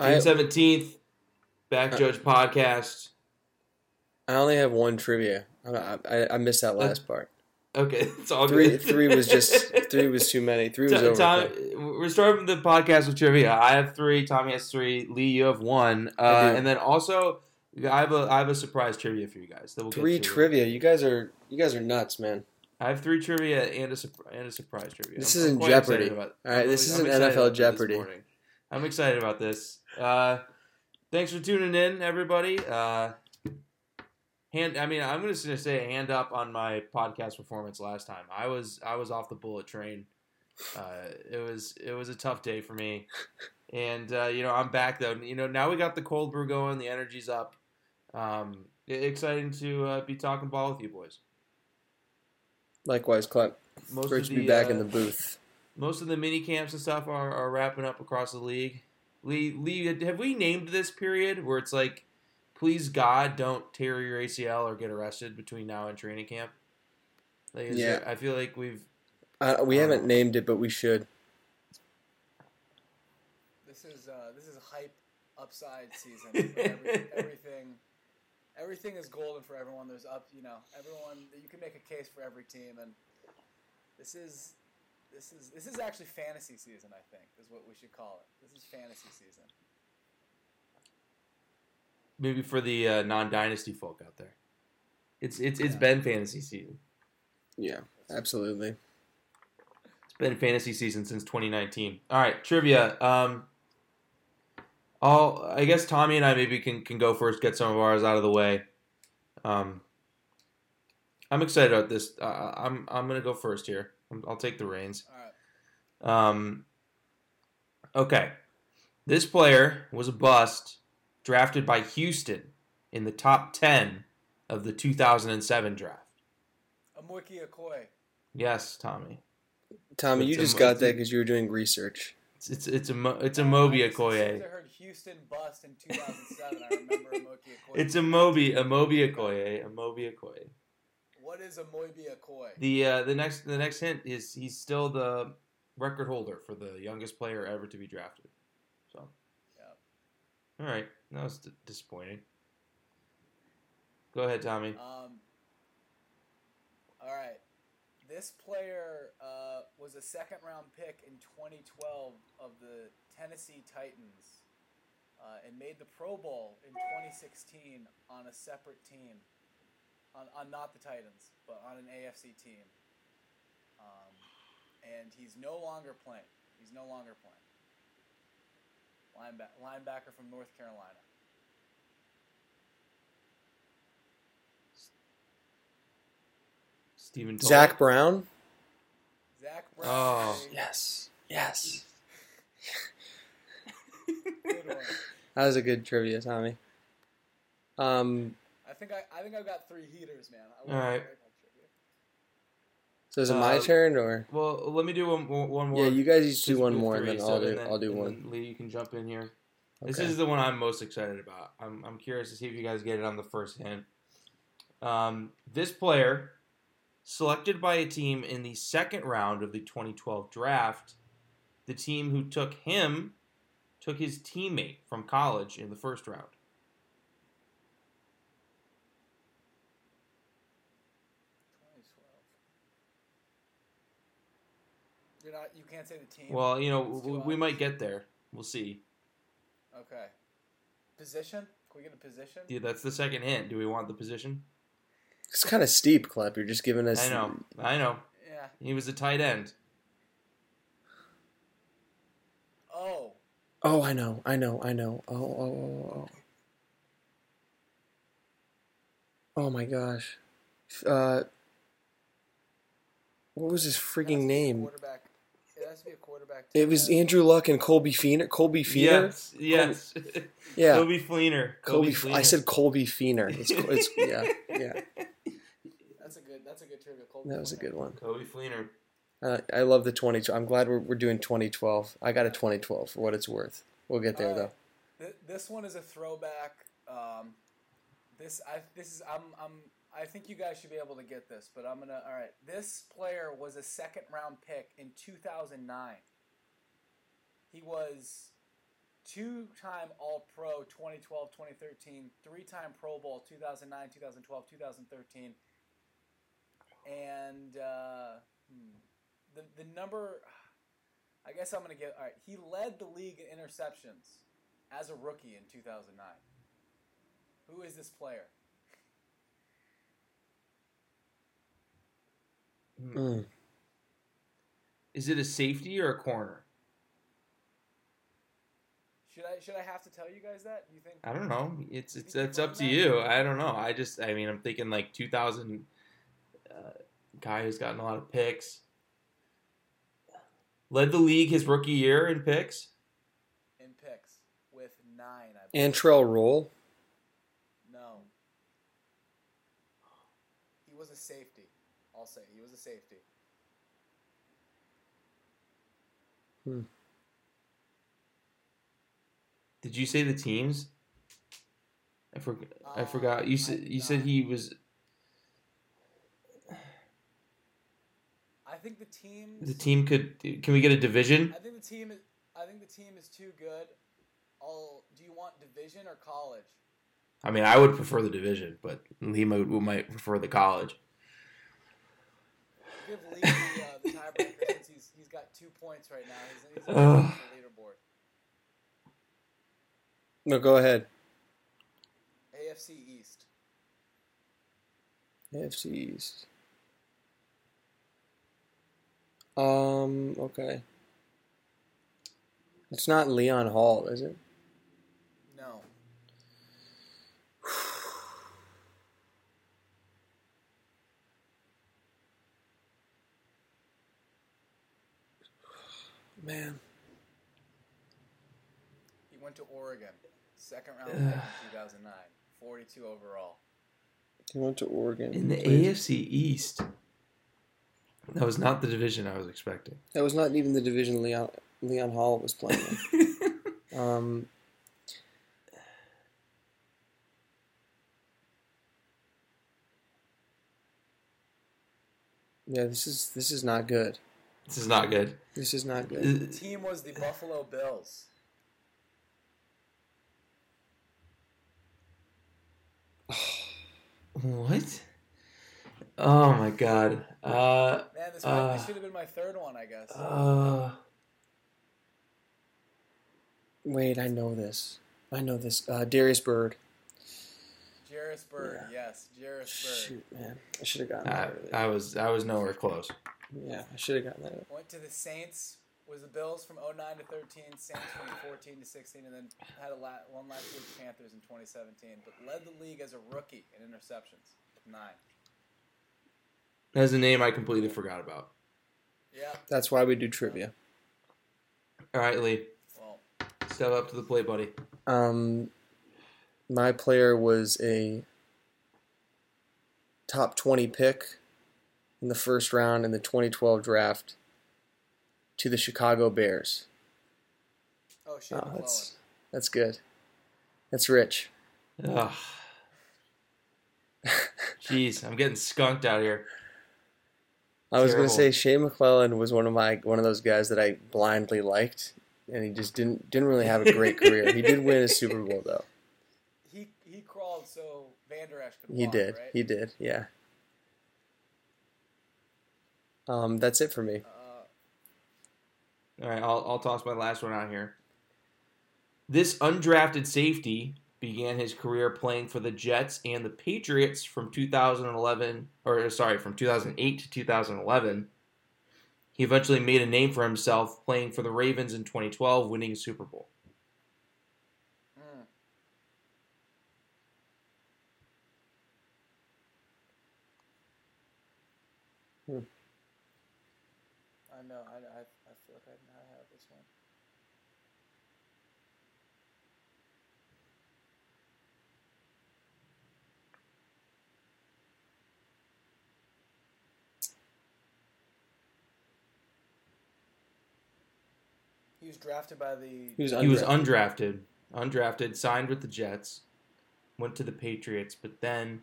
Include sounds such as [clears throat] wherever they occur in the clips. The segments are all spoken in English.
June seventeenth, Back Uh, Judge podcast. I only have one trivia. I, I, I missed that last part. Okay, [laughs] it's all Three good. three was just [laughs] three was too many. Three was Tom, over. we're starting the podcast with trivia. I have three. Tommy has three. Lee, you have one. Uh, and then also, I have a I have a surprise trivia for you guys. That we'll get Three trivia. You guys are you guys are nuts, man. I have three trivia and a and a surprise trivia. This I'm- isn't I'm Jeopardy. All right, I'm this really- isn't NFL Jeopardy. I'm excited about this. Uh, thanks for tuning in, everybody. Uh, hand, I mean, I'm just gonna say a hand up on my podcast performance last time. I was I was off the bullet train. Uh, it was it was a tough day for me, and uh, you know I'm back though. You know now we got the cold brew going, the energy's up. Um, exciting to uh, be talking ball with you boys. Likewise, Clint. Most Great of to the, be back uh, in the booth. most of the mini camps and stuff are, are wrapping up across the league. Lee, Lee, have we named this period where it's like, please God, don't tear your ACL or get arrested between now and training camp? Like, Yeah. there- I feel like we've. Uh, we haven't named it, but we should. This is uh, this is hype upside season. [laughs] Every, everything, everything is golden for everyone. There's up, you know, everyone. You can make a case for every team, and this is this is this is actually fantasy season. I think is what we should call it. This is fantasy season. Maybe for the uh, non-dynasty folk out there, it's it's it's Yeah. been fantasy season. Yeah, absolutely. It's been fantasy season since 2019. All right, trivia. Um, I'll I guess Tommy and I maybe can can go first, get some of ours out of the way. Um, I'm excited about this. Uh, I'm I'm gonna go first here. I'm- I'll take the reins. All right. Um, okay, this player was a bust, drafted by Houston in the top ten of the 2007 draft. Amoiki Okoye. Yes, Tommy. Tommy, you It's a just mo- got that because you were doing research. It's it's it's a Mo- it's a Moby As soon Okoye. I heard Houston bust in 2007. I remember Amoiki Okoye. It's a Moby, a Moby Okoye, a Moby Okoye. What is Amobi Okoye? The uh, the next the next hint is he's still the record holder for the youngest player ever to be drafted. So, Yep. all right, that was d- disappointing. Go ahead, Tommy. Um, all right. This player uh, was a second round pick in 2012 of the Tennessee Titans uh, and made the Pro Bowl in 2016 on a separate team. On, on not the Titans, but on an AFC team. Um, and he's no longer playing. He's no longer playing. Linebacker, linebacker from North Carolina. Stephen Toll. Zach Brown. Zach Brown. Oh. Yes. Yes. [laughs] Good one. That was a good trivia, Tommy. Um. I think I, I think I've got three heaters, man. I All right. like that trivia. So is it my Uh, turn or? Well, let me do one, one one more. Yeah, you guys each do one have more, and then so- I'll do. then- I'll do one. Lee, you can jump in here. This is the one I'm most excited about. I'm, I'm curious to see if you guys get it on the first hint. Um, this player, selected by a team in the second round of the 2012 draft, the team who took him took his teammate from college in the first round. 2012. You're not. You can't say the team. Well, you know, we, we might get there. We'll see. Okay. Position? Can we get a position? Yeah, that's the second hint. Do we want the position? It's kind of steep, Clip. You're just giving us. I know. I know. Yeah. He was a tight end. Oh. Oh, I know. I know. I know. Oh, oh, oh, oh. Oh my gosh. Uh, what was his freaking to be a name? Quarterback. It has to be a quarterback. It was team. Andrew Luck and Colby Feener. Colby Feener. Yes, yes. Yeah. Coby Fleener. Colby. Kobe F- I said Colby Feener. It's, it's [laughs] yeah, yeah. That's a good. That's a good trivia. Colby That was a Fleener. good one. Coby Fleener. Uh, I love the 20. I'm glad we're, we're doing 2012. I got a 2012 for what it's worth. We'll get there All though. Th- This one is a throwback. Um, this I this is I'm I'm I think you guys should be able to get this, but I'm gonna all right. This player was a second round pick in 2009. He was two-time All-Pro 2012, 2013, three-time Pro Bowl 2009, 2012, 2013, and uh, hmm, the the number. I guess I'm gonna get. All right, he led the league in interceptions as a rookie in 2009. Who is this player? Mm. Is it a safety or a corner? Should I should I have to tell you guys that? You think? I don't know. It's it's think it's up to that? you. I don't know. I just I mean I'm thinking like 2000 uh, guy who's gotten a lot of picks. Led the league his rookie year in picks. In picks with nine. I believe. Antrel Rolle. No. He was a safety. I'll say he was a safety. Did you say the teams? I forgot. I Uh, forgot. You said you said he was I think the team. the team could. Can we get a division? I think the team is. I think the team is too good. I'll. Do you want division or college? I mean, I would prefer the division, but he might, might prefer the college. Give Lee the, uh, the tiebreaker since he's he's got two points right now. He's, he's on the leaderboard. No, go ahead. AFC East. AFC East. Um. Okay. It's not Leon Hall, is it? No. [sighs] [sighs] [sighs] Man. He went to Oregon. Second round pick in Ugh. 2009. 42 overall. He went to Oregon. In the Played- AFC East, that was not the division I was expecting. That was not even the division Leon Leon Hall was playing in. [laughs] Um. Yeah, this is this is not good. This is not good. This is not good. The team was the Buffalo Bills. [sighs] What? Oh my god. Uh. Man, this, might, Uh, this should have been my third one, I guess. Uh. Wait, I know this. I know this. Uh, Darius Bird. Jairus Byrd, yes, Jairus Byrd. Shoot, man, I should have gotten I, that. I was I was nowhere close. Yeah, I should have gotten that. Went to the Saints. Was the Bills from 09 to 13, Saints from 14 to 16, and then had a la- one last year with the Panthers in 2017. But led the league as a rookie in interceptions, nine. That's a name I completely forgot about. Yeah, That's why we do trivia. All right, Lee, well, step up to the plate, buddy. Um, my player was a top 20 pick in the first round in the 2012 draft to the Chicago Bears. oh, Shane Oh, that's that's good. That's rich. Ugh. Jeez, I'm getting skunked out here. I was gonna say Shea McClellin was one of my one of those guys that I blindly liked, and he just didn't didn't really have a great [laughs] career. He did win a Super Bowl though. He he crawled so Vander Esch could He walk, did. right? He did. Yeah. Um, that's it for me. All right, I'll, I'll toss my last one out here. This undrafted safety began his career playing for the Jets and the Patriots from 2011, or sorry, from 2008 to 2011. He eventually made a name for himself playing for the Ravens in 2012, winning Super Bowl. mm. Hmm. I know. I, I, I feel like I now have this one. He was drafted by the. He was He was undrafted. undrafted, undrafted, signed with the Jets, went to the Patriots, but then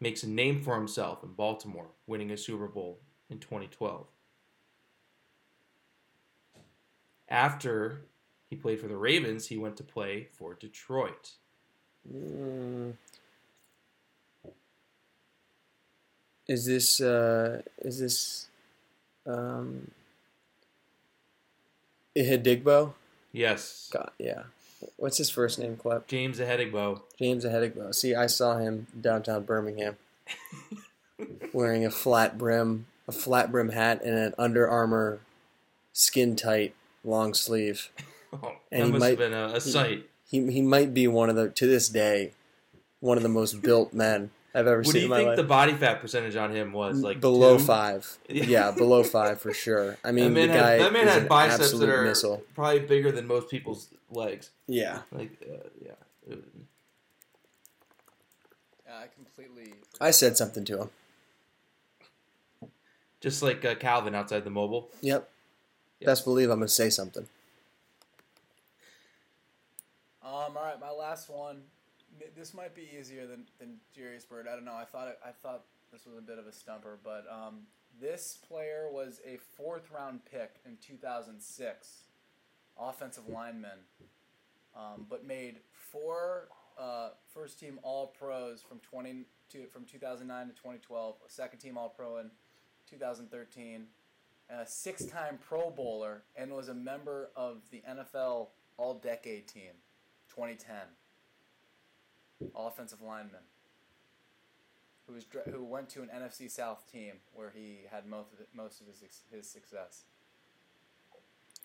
makes a name for himself in Baltimore, winning a Super Bowl in 2012. After he played for the Ravens. He went to play for Detroit. Mm. Is this uh is this um Ihedigbo? Yes, God, yeah. What's his first name, Clep? James Ihedigbo. James Ihedigbo. See, I saw him downtown Birmingham [laughs] wearing a flat brim, a flat brim hat and an Under Armour skin tight long sleeve. [laughs] Oh, And he must might- have been a, a sight. He he might be one of the to this day one of the most built men I've ever What do seen you in my think life. the body fat percentage on him was? Like below two? five. [laughs] Yeah. Yeah. below five for sure. I mean, that man the guy had, that man is had an biceps that absolute are missile. probably bigger than most people's legs. Yeah, Like, uh, yeah. It- Yeah, I completely. I said something to him. Just like uh, Calvin outside the mobile. Yep. Yeah. Best believe I'm gonna say something. Um. All right, my last one. This might be easier than than Jairus Byrd. I don't know. I thought it, I thought this was a bit of a stumper, but um, this player was a fourth round pick in 2006, offensive lineman, um, but made four uh, first team All Pros from 20 to from 2009 to 2012, a second team All Pro in 2013, a six time Pro Bowler, and was a member of the NFL All Decade Team. 2010. Offensive lineman. Who was who went to an NFC South team where he had most of it, most of his his success.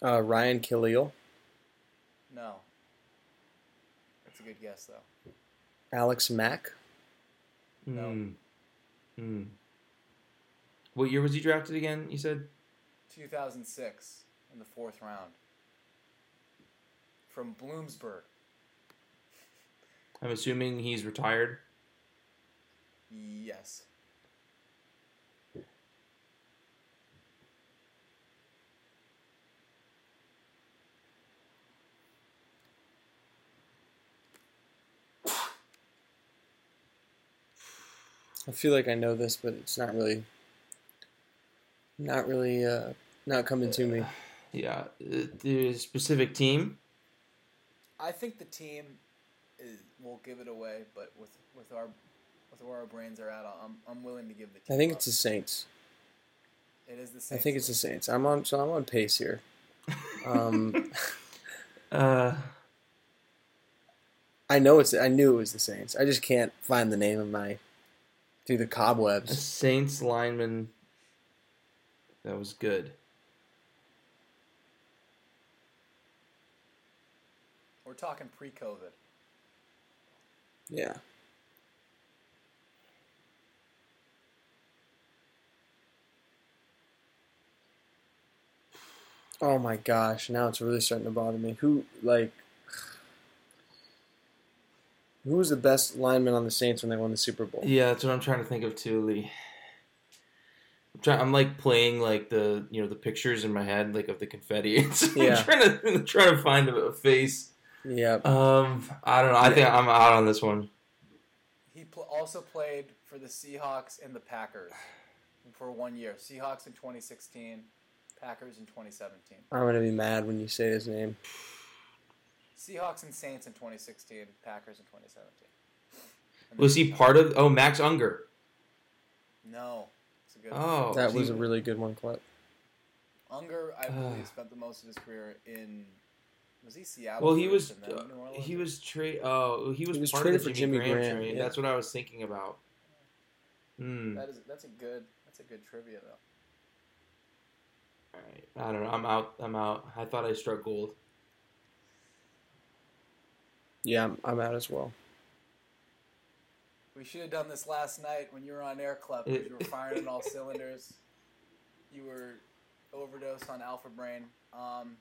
Uh, Ryan Kalil, No. That's a good guess though. Alex Mack, No. Hmm. Hmm. What year was he drafted again? You said 2006 in the fourth round. From Bloomsburg. I'm assuming he's retired. Yes. I feel like I know this, but it's not really, not really, uh, not coming to me. Yeah. Uh, The specific team. I think the team is, will give it away, but with with our with where our brains are at, I'm I'm willing to give the team. I think up. it's the Saints. It is the Saints. I think it's the Saints. I'm on, so I'm on pace here. Um, [laughs] Uh, I know it's. I knew it was the Saints. I just can't find the name of my through the a cobwebs. Saints lineman. That was good. We're talking pre-COVID. Yeah. Oh my gosh! Now it's really starting to bother me. Who like? Who was the best lineman on the Saints when they won the Super Bowl? Yeah, that's what I'm trying to think of too, Lee. I'm, trying, I'm like playing like the you know the pictures in my head like of the confetti. So [laughs] Yeah. I'm trying to trying to find a, a face. Yeah. Um, I don't know. I think I'm out on this one. He pl- also played for the Seahawks and the Packers for one year. Seahawks in 2016, Packers in 2017. I'm gonna be mad when you say his name. Seahawks and Saints in 2016, Packers in 2017. And Was then he part of? Oh, Max Unger. No, it's a good. one. Oh, That was a really good one, Clip. Unger, I believe, [sighs] spent the most of his career in. Was he Seattle? Well, he was first and then uh, New he was trade. Oh, he was, He was part traded of the for Jimmy, Jimmy Graham, Graham, trade. yeah. That's what I was thinking about. Hmm. That is that's a good that's a good trivia though. All right. I don't know. I'm out. I'm out. I thought I struck gold. Yeah, I'm, I'm out as well. We should have done this last night when you were on Air Club because you were [laughs] firing on all cylinders. You were overdosed on Alpha Brain. Um,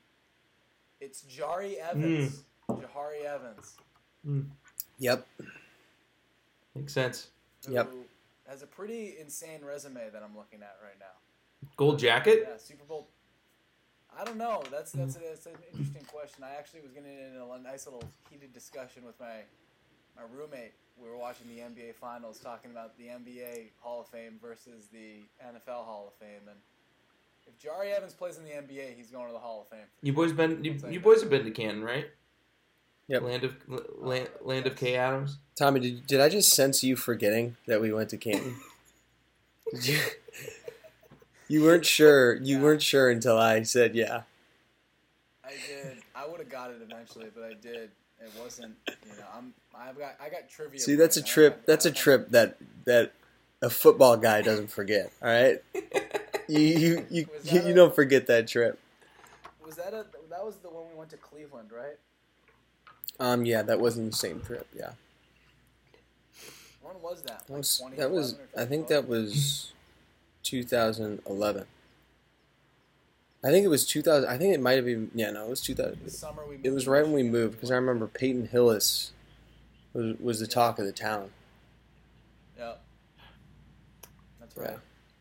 it's Jahri Evans. Hmm. Jahri Evans. Hmm. Yep. Makes sense. Who Yep. has a pretty insane resume that I'm looking at right now. Gold jacket. Yeah, Super Bowl. I don't know. That's that's, a, that's an interesting question. I actually was getting in a nice little heated discussion with my my roommate. We were watching the NBA Finals, talking about the NBA Hall of Fame versus the NFL Hall of Fame, and If Jahri Evans plays in the NBA, he's going to the Hall of Fame. You boys been you, you you boys have been to Canton, right? Yep. Land of land, uh, land of K Adams. Tommy, did, did I just sense you forgetting that we went to Canton? [laughs] You, you weren't sure. You Yeah. weren't sure until I said yeah. I did. I would have got it eventually, but I did. It wasn't. You know, I'm. I've got. I got trivia. See, that's a trip. don't- That's a trip that that a football guy doesn't forget. All right, [laughs] [laughs] you you you, you, you a- don't forget that trip. Was that a? That was the one we went to Cleveland, right? Um, yeah, that wasn't the same trip. Yeah, When was that? Like was 2011 that was. I think that was 2011. I think it was 2000. I think it might have been. Yeah, no, it was 2000. The summer we. It was right when we moved because I remember Peyton Hillis was was the talk of the town. Yeah. That's Yeah.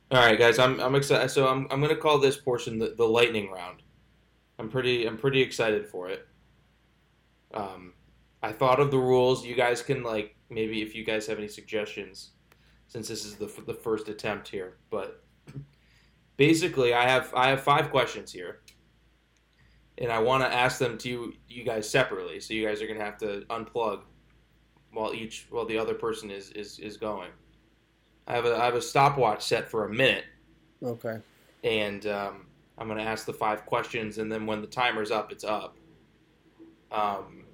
All right, guys, I'm I'm excited. So I'm I'm gonna call this portion the, the lightning round. I'm pretty I'm pretty excited for it. Um, I thought of the rules. You guys can like maybe if you guys have any suggestions, since this is the the first attempt here. But basically, I have I have five questions here, and I want to ask them to you, you guys separately. So you guys are gonna have to unplug while each while the other person is is is going. I have a I have a stopwatch set for a minute, Okay. and um, I'm going to ask the five questions, and then when the timer's up, it's up. Um,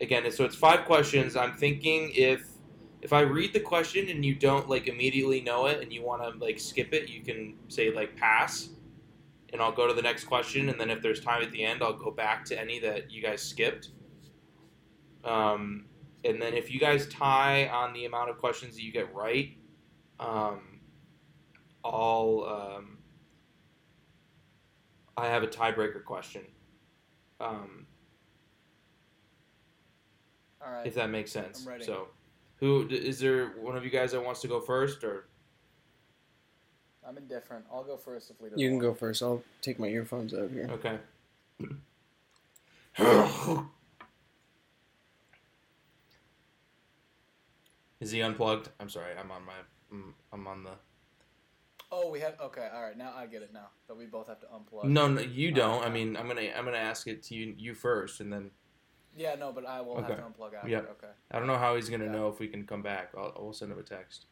again, so it's five questions. I'm thinking if if I read the question and you don't like immediately know it, and you want to like skip it, you can say like pass, and I'll go to the next question, and then if there's time at the end, I'll go back to any that you guys skipped. Um, and then if you guys tie on the amount of questions that you get right, um, I'll um, I have a tiebreaker question. Um, All right. if that makes sense. I'm ready. So, who is there? One of you guys that wants to go first, or I'm indifferent. I'll go first if Lita. You can go first. I'll take my earphones out here. okay? [clears throat] [laughs] is he unplugged? I'm sorry. I'm on my. I'm- I'm on the. Oh, we have. Okay. All right. Now I get it. Now that we both have to unplug. No, no, you don't. I mean, I'm gonna. I'm gonna ask it to you. You first, and then Yeah. No, but I will Okay. have to unplug after. Yep. Okay. I don't know how he's gonna Yeah. know if we can come back. I'll, I'll send him a text.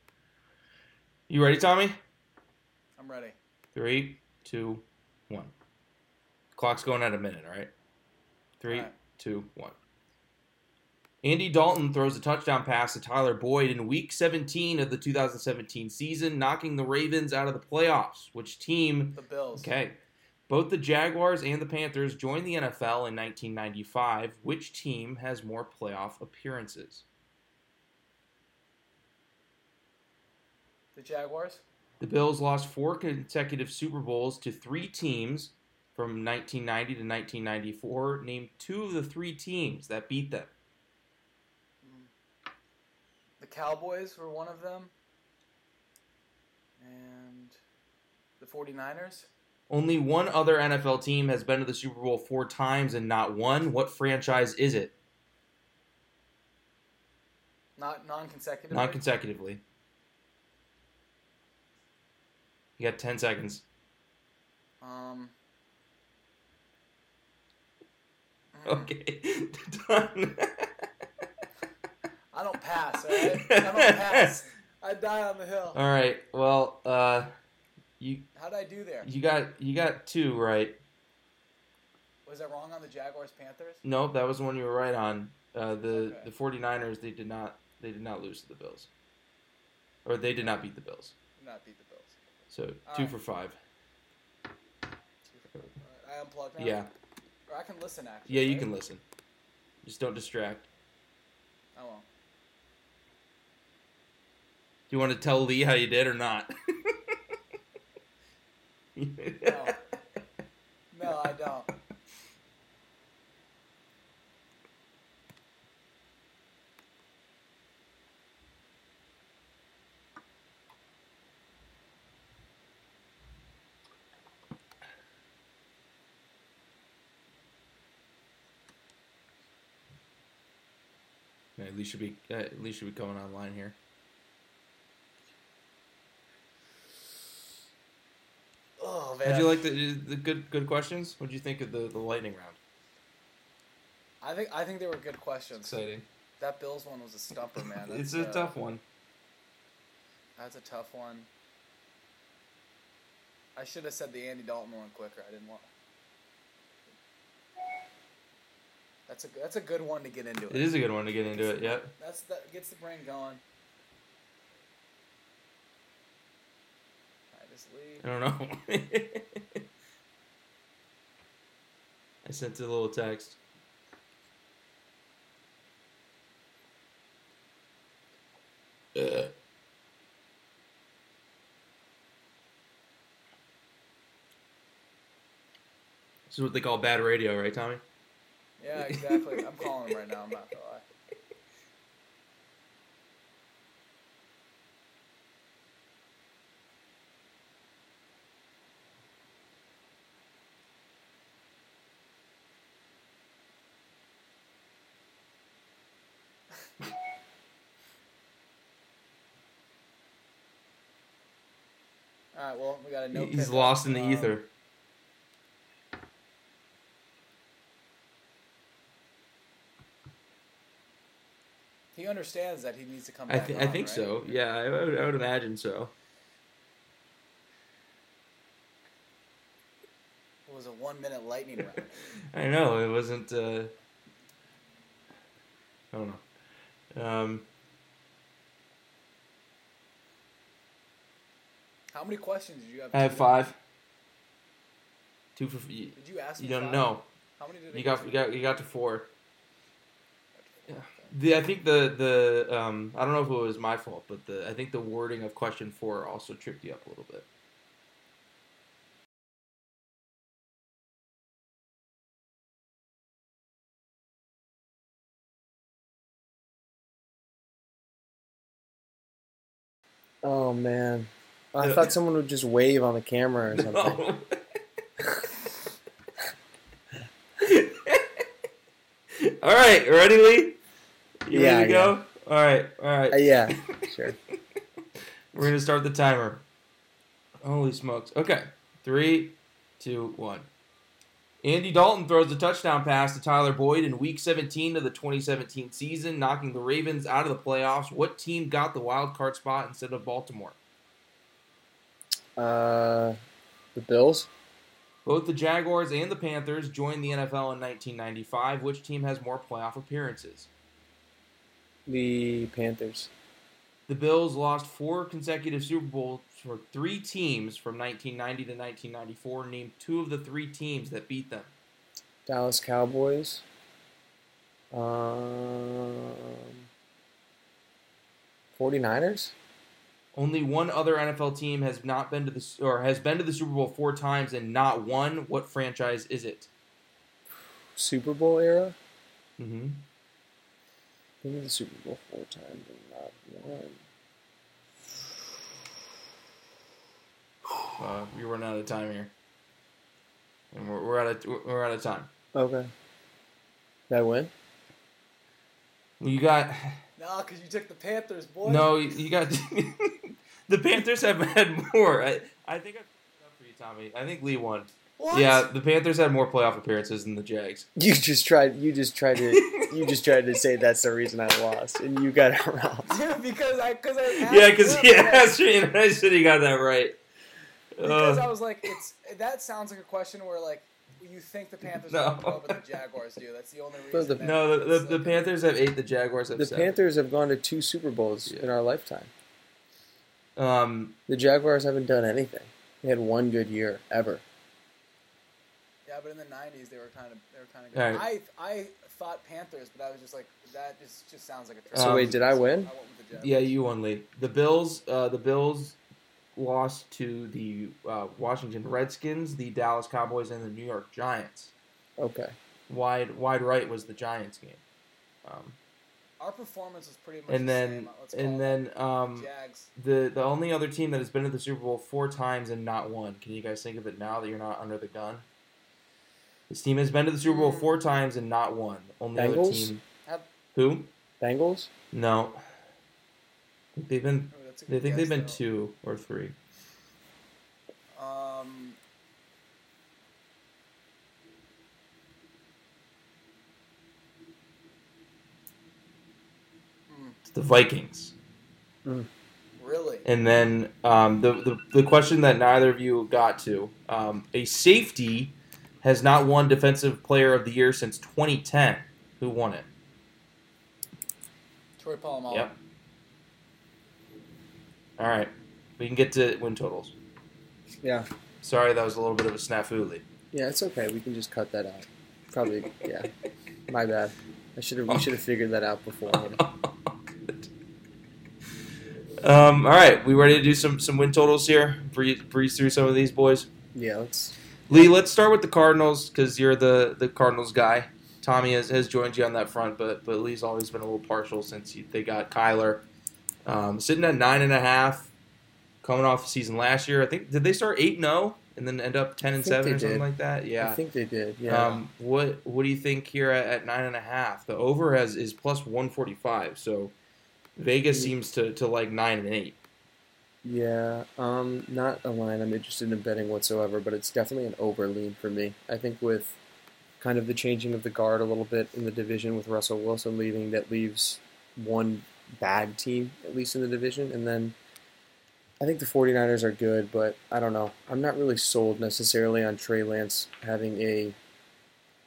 You ready, Tommy? I'm ready. Three, two, one. Clock's going at a minute, all right? Three, All right. two, one. Andy Dalton throws a touchdown pass to Tyler Boyd in week 17 of the 2017 season, knocking the Ravens out of the playoffs. Which team The Bills. Okay. Both the Jaguars and the Panthers joined the NFL in 1995. Which team has more playoff appearances? The Jaguars. The Bills lost four consecutive Super Bowls to three teams from 1990 to 1994. Name two of the three teams that beat them. The Cowboys were one of them. And the 49ers. Only one other NFL team has been to the Super Bowl four times and not won. What franchise is it? Not non-consecutive. Not consecutively. You got 10 seconds. um. [laughs] mm, Okay. [laughs] Done. [laughs] I don't pass. Right. I don't pass. I die on the hill. All right. Well, uh, you How'd I do there? you got you got two right. Was I wrong on the Jaguars Panthers? Nope, that was the one you were right on. Uh, the Okay. the 49ers they did not they did not lose to the Bills, or they did not beat the Bills. Did Not beat the Bills. So All two right. for five. Right, I unplug now. Yeah, Or I can listen actually. yeah, you right? can listen. Just don't distract. I won't. You want to tell Lee how you did or not? [laughs] No, I don't. At least should be uh, at least should be coming online here. Bad. How'd you like the the good good questions? What'd you think of the the lightning round? I think I think they were good questions. Exciting. That Bills one was a stumper, man. [laughs] it's That's, a uh, tough one. That's a tough one. I should have said the Andy Dalton one quicker. I didn't want. That's a that's a good one to get into. It is a good one to get into it. Yep. That's that gets the brain going. I don't know. [laughs] I sent a little text. This is what they call bad radio, right, Tommy? Yeah, exactly. I'm calling him right now. I'm not gonna lie. All right. Well, we got a no. He's lost in the um, ether. He understands that he needs to come I, back. th- on, I think right? so. Yeah, I would, I would imagine so. It was a one-minute lightning round. [laughs] I know it wasn't. Uh, I don't know. Um, How many questions did you have? I have five. Two for you. Did you ask? You me don't five? know. How many did You get got you got you got to four. Yeah. The I think the the um I don't know if it was my fault, but the I think the wording of question four also tripped you up a little bit. Oh man, I thought someone would just wave on the camera or something. No. [laughs] all right, ready, Lee? You Yeah, ready to go? All right, all right. Uh, yeah, sure. [laughs] We're gonna start the timer. Holy smokes! Okay, three, two, one. Andy Dalton throws a touchdown pass to Tyler Boyd in Week 17 of the 2017 season, knocking the Ravens out of the playoffs. What team got the wild card spot instead of Baltimore? Uh, the Bills. Both the Jaguars and the Panthers joined the NFL in 1995. Which team has more playoff appearances? The Panthers. The Bills lost four consecutive Super Bowls for three teams from 1990 to 1994. Name two of the three teams that beat them. Dallas Cowboys. Um, 49ers. Only one other NFL team has not been to the or has been to the Super Bowl four times and not won. What franchise is it? Super Bowl era. Mm-hmm. Been to the Super Bowl four times and not one. [sighs] Uh, you're running out of time here, and we're, we're out of we're out of time. Okay. Did I win? You got No, because you took the Panthers, boy. no, you got [laughs] the Panthers have had more. I I think I put up for you, Tommy. I think Lee won. What? Yeah, the Panthers had more playoff appearances than the Jags. You just tried. You just tried to. you just tried to say that's the reason I lost, and you got it wrong. [laughs] Yeah, because I because I asked Yeah, because he asked me, and I said he got that right. because I Uh, was like, it's that sounds like a question where like you think the Panthers No. don't go, but the Jaguars do. That's the only But reason. the- no, the, the, the Panthers have eight. The Jaguars have The seven. Panthers have gone to two Super Bowls Yeah. in our lifetime. Um, The Jaguars haven't done anything. They had one good year ever. Yeah, but in the '90s they were kind of they were kind of good. Alright. I I thought Panthers, but I was just like that just just sounds like a. trick. So Um, wait, did I win? I went with the Jaguars. yeah, you won, Lee. The Bills. Uh, the Bills lost to the uh, Washington Redskins, the Dallas Cowboys, and the New York Giants. Okay. Wide wide right was the Giants game. Um, Our performance was pretty much. and the then same. And then um, Jags. the the only other team that has been to the Super Bowl four times and not won. Can you guys think of it now that you're not under the gun? This team has been to the Super Bowl Hmm. four times and not won. Only other team. Have- Who? Bengals. No. They've been. That's a good I think guess, they've been though. two or three. Um, it's the Vikings. Hmm. Really? And then um, the, the, the question that neither of you got to um, a safety has not won Defensive Player of the Year since 2010. Who won it? Troy Polamalu. Yep. All right, we can get to win totals. Yeah. Sorry, that was a little bit of a snafu. Lee. Yeah, it's okay. We can just cut that out. Probably, yeah. [laughs] My bad. I should have. We should have figured that out beforehand. [laughs] Um, all right, we ready to do some some win totals here? Breeze, breeze through some of these boys. Yeah, let's. Lee, let's start with the Cardinals because you're the, the Cardinals guy. Tommy has, has joined you on that front, but but Lee's always been a little partial since he, they got Kyler um, sitting at nine and a half, coming off the season last year. I think did they start eight and zero and then end up ten and seven or something did. like that? Yeah. I think they did. Yeah. Um, what what do you think here at, at nine and a half? The over has is plus one forty five, so Vegas Mm. seems to, to like nine and eight. Yeah, um, not a line I'm interested in betting whatsoever, but it's definitely an over lean for me. I think with kind of the changing of the guard a little bit in the division with Russell Wilson leaving, that leaves one bad team, at least in the division. And then I think the 49ers are good, but I don't know. I'm not really sold necessarily on Trey Lance having a,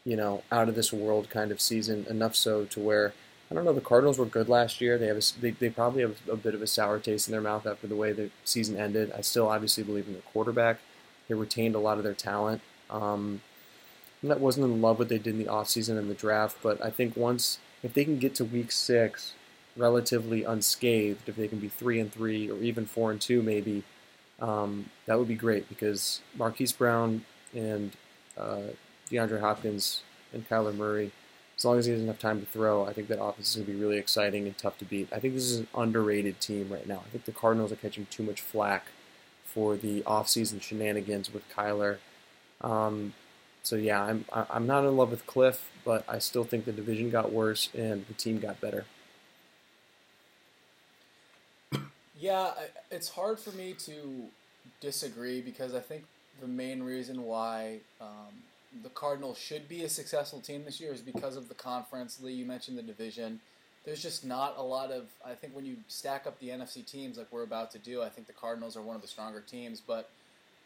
you know, out of this world kind of season, enough so to where I don't know. The Cardinals were good last year. They have a, they, they probably have a bit of a sour taste in their mouth after the way the season ended. I still obviously believe in the quarterback. They retained a lot of their talent. Um, I wasn't in love with what they did in the offseason and the draft, but I think once if they can get to week six relatively unscathed, if they can be three and three or even four and two maybe, um, that would be great because Marquise Brown and uh, DeAndre Hopkins and Kyler Murray as long as he has enough time to throw, I think that offense is going to be really exciting and tough to beat. I think this is an underrated team right now. I think the Cardinals are catching too much flack for the offseason shenanigans with Kyler. Um, so yeah, I'm I'm not in love with Cliff, but I still think the division got worse and the team got better. Yeah, it's hard for me to disagree because I think the main reason why um, the Cardinals should be a successful team this year is because of the conference. Lee, you mentioned the division. There's just not a lot of. I think when you stack up the NFC teams like we're about to do, I think the Cardinals are one of the stronger teams. But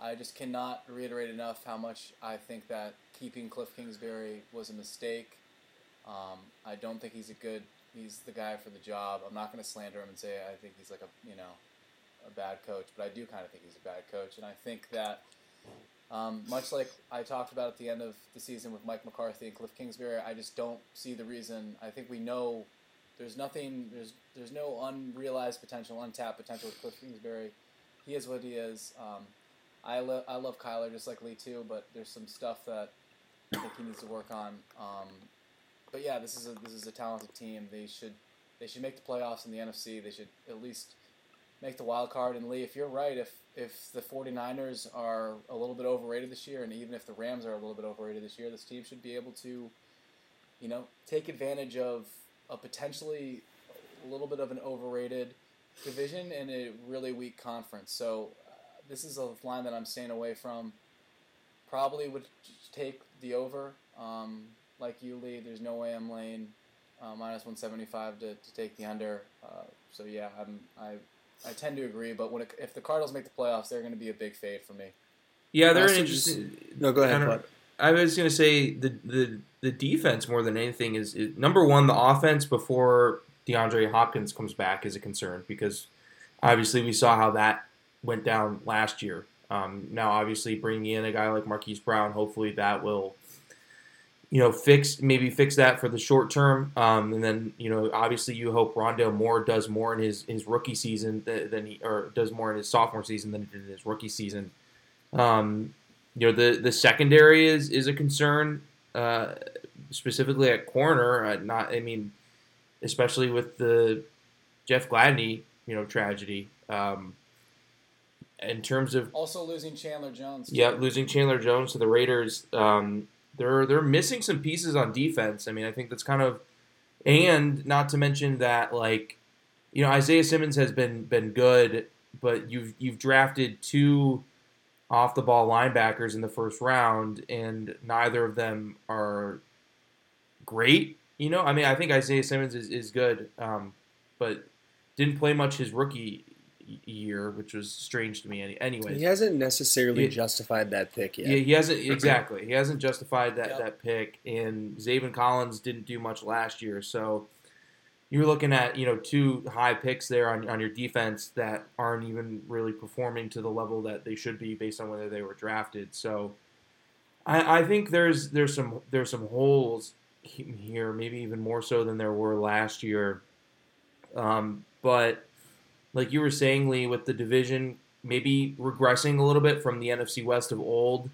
I just cannot reiterate enough how much I think that keeping Cliff Kingsbury was a mistake. Um, I don't think he's a good. He's the guy for the job. I'm not going to slander him and say I think he's like a you know a bad coach, but I do kind of think he's a bad coach, and I think that um, much like I talked about at the end of the season with Mike McCarthy and Cliff Kingsbury, I just don't see the reason. I think we know there's nothing. There's there's no unrealized potential, untapped potential with Cliff Kingsbury. He is what he is. Um, I love I love Kyler just like Lee too, but there's some stuff that I think he needs to work on. Um, but yeah, this is a this is a talented team. They should they should make the playoffs in the NFC. They should at least make the wild card. And Lee, if you're right, if if the 49ers are a little bit overrated this year, and even if the Rams are a little bit overrated this year, this team should be able to, you know, take advantage of a potentially a little bit of an overrated division and a really weak conference. So uh, this is a line that I'm staying away from. Probably would take the over. Um, like you, Lee, there's no way I'm laying uh, minus 175 to, to take the under. Uh, so yeah, I'm I I tend to agree. But when it, if the Cardinals make the playoffs, they're going to be a big fade for me. Yeah, they're an Also just- interesting. No, go ahead. I was gonna say the the the defense more than anything is, is number one. The offense before DeAndre Hopkins comes back is a concern because obviously we saw how that went down last year. Um, now, obviously, bringing in a guy like Marquise Brown, hopefully that will, you know, fix maybe fix that for the short term. Um, and then, you know, obviously you hope Rondale Moore does more in his, his rookie season than, than he or does more in his sophomore season than he did in his rookie season. Um, you know, the the secondary is is a concern, uh, specifically at corner. Uh, not, I mean, especially with the Jeff Gladney, you know, tragedy. Um, in terms of Also losing Chandler Jones. too. yeah, losing Chandler Jones to the Raiders, um, they're they're missing some pieces on defense. I mean, I think that's kind of, and not to mention that like, you know, Isaiah Simmons has been been good, but you've you've drafted two off the ball linebackers in the first round, and neither of them are great. You know, I mean, I think Isaiah Simmons is is good, um, but didn't play much his rookie year, which was strange to me. Any, anyways, he hasn't necessarily It- justified that pick yet. yeah, he hasn't [clears throat] exactly. He hasn't justified that Yep. that pick, and Zaven Collins didn't do much last year. So you're looking at you know two high picks there on on your defense that aren't even really performing to the level that they should be based on whether they were drafted. So I, I think there's there's some there's some holes here, maybe even more so than there were last year. Um, but like you were saying, Lee, with the division maybe regressing a little bit from the NFC West of old,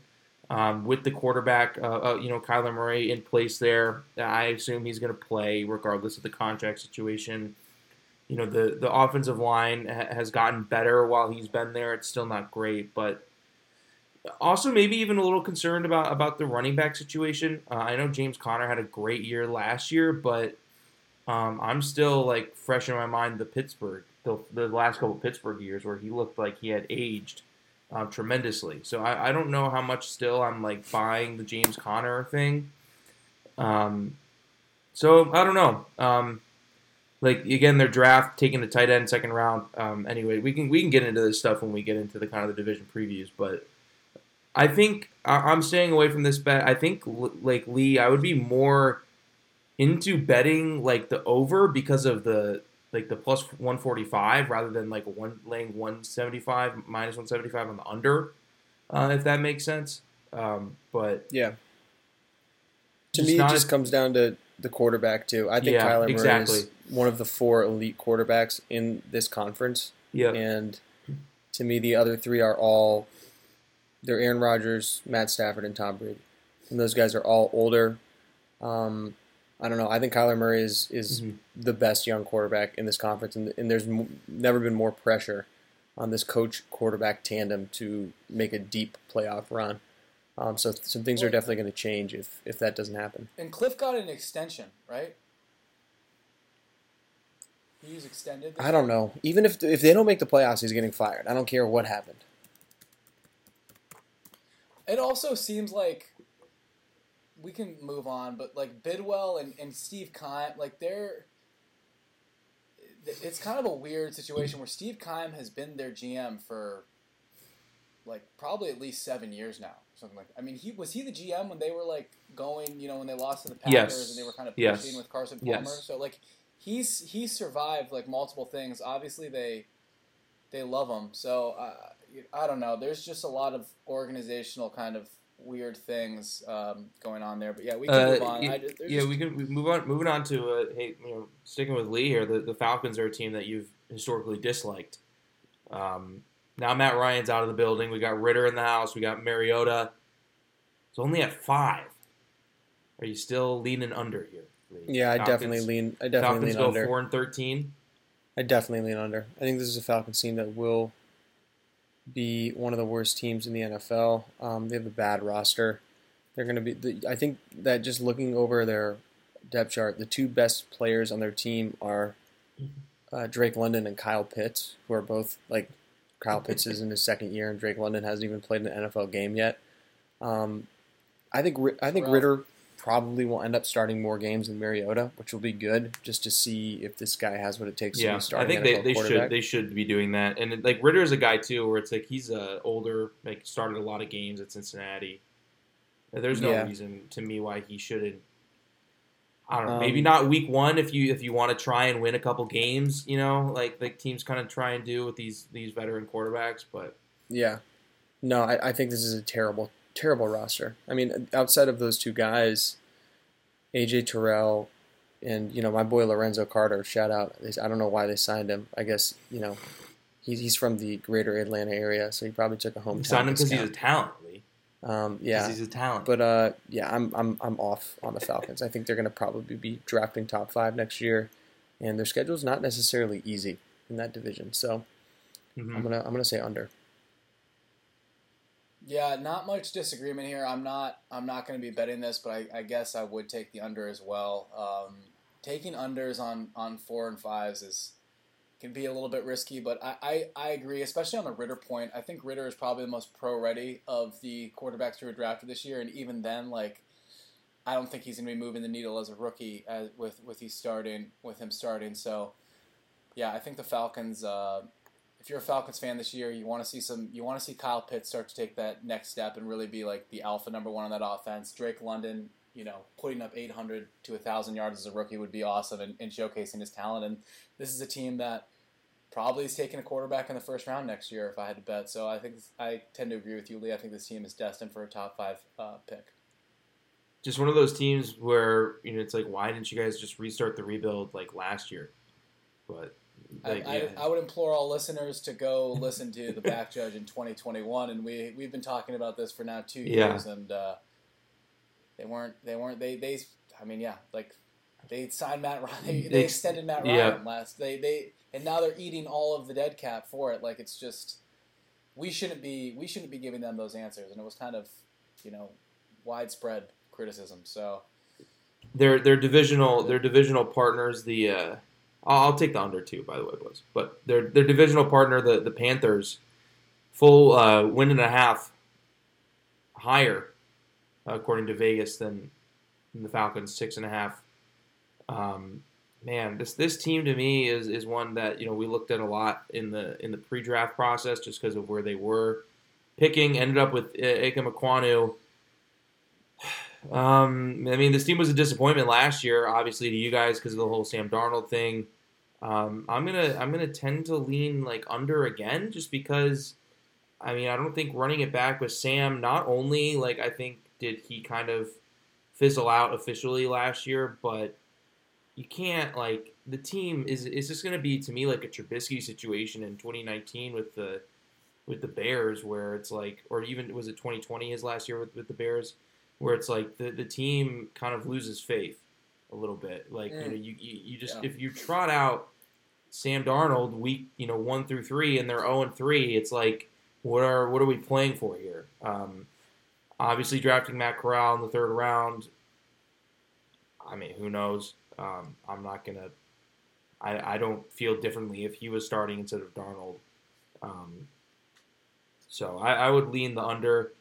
um, with the quarterback, uh, uh, you know, Kyler Murray in place there, I assume he's going to play regardless of the contract situation. You know, the the offensive line ha- has gotten better while he's been there. It's still not great, but also maybe even a little concerned about about the running back situation. Uh, I know James Conner had a great year last year, but um, I'm still like fresh in my mind the Pittsburgh, the, the last couple Pittsburgh years where he looked like he had aged um, tremendously. So I, I don't know how much still I'm like buying the James Conner thing. Um, so I don't know. Um, like again, their draft taking the tight end second round. Um, anyway, we can we can get into this stuff when we get into the kind of the division previews, but. I think I- I'm staying away from this bet. I think like Lee, I would be more into betting like the over because of the like the plus 145 rather than like one laying 175 minus 175 on the under, uh, if that makes sense. Um, but Yeah. To me, it just comes down to the quarterback too. I think Yeah, Kyler Murray exactly. is one of the four elite quarterbacks in this conference, yeah, and to me, the other three are all they're Aaron Rodgers, Matt Stafford, and Tom Brady, and those guys are all older. Um, I don't know. I think Kyler Murray is is Mhm. the best young quarterback in this conference, and, and there's m- never been more pressure on this coach quarterback tandem to make a deep playoff run. Um, so some things are definitely going to change if if that doesn't happen. And Kliff got an extension, right? He was extended. I don't know. Even if if they don't make the playoffs, he's getting fired. I don't care what happened. It also seems like we can move on, but like Bidwell and, and Steve Keim, like they're. It's kind of a weird situation where Steve Keim has been their GM for like probably at least seven years now, something like. I mean, he was he the GM when they were like going, you know, when they lost to the Packers Yes. and they were kind of Yes. pushing with Carson Palmer. Yes. So like he's he's survived like multiple things. Obviously they they love him. So uh, I don't know. There's just a lot of organizational kind of weird things um, going on there. But yeah, we can Uh, move on. y- I just, yeah, just- we can we move on. Moving on to uh, hey, you know, sticking with Lee here. The, the Falcons are a team that you've historically disliked. Um, now Matt Ryan's out of the building. We got Ridder in the house. We got Mariota. It's only at five. Are you still leaning under here? Lee? Yeah, I Falcons- definitely lean. I definitely Falcons lean go under. four and thirteen. I definitely lean under. I think this is a Falcons team that will be one of the worst teams in the NFL. Um, they have a bad roster. They're going to be. The, I think that just looking over their depth chart, the two best players on their team are uh, Drake London and Kyle Pitts, who are both like Kyle Pitts is in his second year, and Drake London hasn't even played an NFL game yet. Um, I think I think. Ridder probably will end up starting more games than Mariota, which will be good just to see if this guy has what it takes to Yeah, be I think they, NFL they quarterback. should they should be doing that. And like Ridder is a guy too, where it's like he's uh, older, like started a lot of games at Cincinnati. There's no Yeah. reason to me why he shouldn't. I don't know. maybe Um, not week one if you if you want to try and win a couple games, you know, like the teams kind of try and do with these these veteran quarterbacks. But Yeah. No, I, I think this is a terrible, terrible roster. I mean, outside of those two guys, AJ Terrell and, you know, my boy Lorenzo Carter, shout out. I don't know why they signed him. I guess, you know, he's, he's from the greater Atlanta area, so he probably took a home. signed him because he's a talent, Lee. Um, yeah. he's a talent. But uh, yeah, I'm I'm I'm off on the Falcons. I think they're going to probably be drafting top five next year, and their schedule's not necessarily easy in that division. So Mhm. I'm gonna I'm gonna say under. Yeah, not much disagreement here. I'm not. I'm not going to be betting this, but I, I guess I would take the under as well. Um, taking unders on on four and fives is can be a little bit risky, but I, I, I agree, especially on the Ridder point. I think Ridder is probably the most pro ready of the quarterbacks who were drafted this year, and even then, like I don't think he's going to be moving the needle as a rookie as with with he starting with him starting. So Yeah, I think the Falcons. Uh, if you're a Falcons fan this year, you want to see some. You want to see Kyle Pitts start to take that next step and really be like the alpha number one on that offense. Drake London, you know, putting up 800 to 1,000 yards as a rookie would be awesome and, and showcasing his talent. And this is a team that probably is taking a quarterback in the first round next year, if I had to bet. So I think I tend to agree with you, Lee. I think this team is destined for a top five uh, pick. Just one of those teams where you know it's like, why didn't you guys just restart the rebuild like last year? But like, I, yeah. I, I would implore all listeners to go listen to the back judge in 2021, and we we've been talking about this for now two Yeah. years, and uh, they weren't they weren't they they I mean yeah like they signed Matt Ryan they, they They- extended Matt yeah. Ryan last they they and now they're eating all of the dead cap for it like it's just we shouldn't be we shouldn't be giving them those answers, and it was kind of you know widespread criticism. So They're they're divisional. They're divisional partners. The uh, I'll, take the under two, by the way, boys. But their their divisional partner, the the Panthers, full uh, win and a half higher, according to Vegas, than, than the Falcons, six and a half. Um, man, this this team to me is is one that you know we looked at a lot in the in the pre draft process just because of where they were picking. Ended up with Ikem Ekwonu. [sighs] Um, I mean, this team was a disappointment last year, obviously to you guys because of the whole Sam Darnold thing. Um, I'm gonna I'm gonna tend to lean like under again, just because. I mean, I don't think running it back with Sam. Not only like I think did he kind of fizzle out officially last year, but you can't like the team is is just gonna be to me like a Trubisky situation in 2019 with the with the Bears, where it's like, or even was it 2020 his last year with, with the Bears, where it's like the, the team kind of loses faith a little bit. Like you Mm. know, you, you, you just Yeah. if you trot out Sam Darnold week you know one through three and they're zero and three, it's like what are what are we playing for here? Um, obviously, drafting Matt Corral in the third round. I mean, who knows? Um, I'm not gonna. I, I don't feel differently if he was starting instead of Darnold. Um, so I, I would lean the under.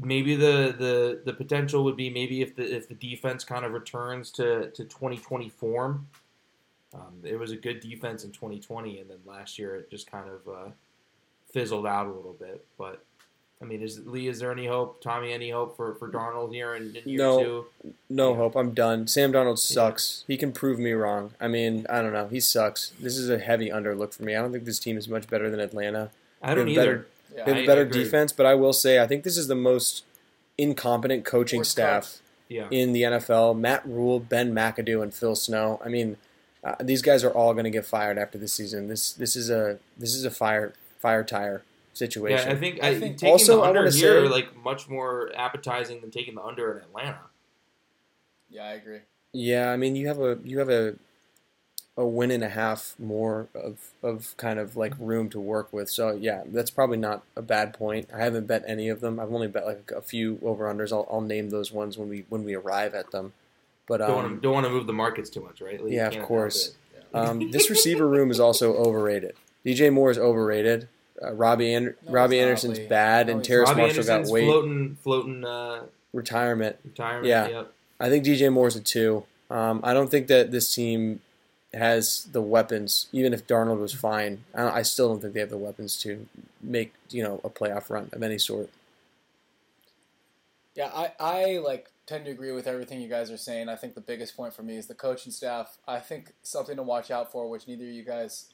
Maybe the, the, the potential would be maybe if the if the defense kind of returns to, to 2020 form. Um, it was a good defense in 2020, and then last year it just kind of uh, fizzled out a little bit. But I mean, is Lee? Is there any hope? Tommy, any hope for, for Darnold here in, in year No. two? No Yeah. hope. I'm done. Sam Darnold sucks. He can prove me wrong. I mean, I don't know. He sucks. This is a heavy under look for me. I don't think this team is much better than Atlanta. I don't either. better- yeah, They have I a better agree. defense, but I will say I think this is the most incompetent coaching Worst staff. Yeah, in the NFL. Matt Rhule, Ben McAdoo, and Phil Snow. I mean, uh, these guys are all going to get fired after this season. This this is a this is a fire fire tire situation. yeah. I think I I, think- taking Also, the I under wanna here say- like much more appetizing than taking the under in Atlanta. yeah, I agree. Yeah, I mean you have a you have a a win and a half more of of kind of like room to work with. So yeah, that's probably not a bad point. I haven't bet any of them. I've only bet like a few over unders. I'll, I'll name those ones when we when we arrive at them. But Don't want um, to don't want to move the markets too much, right? Like, Yeah, of course. it. um, this [laughs] receiver room is also overrated. DJ Moore is overrated. Uh, Robbie Ander- No, Robbie Anderson's Lee. bad, No, and he's Terrace Robbie Marshall got Anderson's weight floating floating uh, retirement. retirement. Yeah. Yep. I think DJ Moore's a two. Um, I don't think that this team has the weapons. Even if Darnold was fine, I, I still don't think they have the weapons to make you know a playoff run of any sort. Yeah, I, I like tend to agree with everything you guys are saying. I think the biggest point for me is the coaching staff. I think something to watch out for, which neither of you guys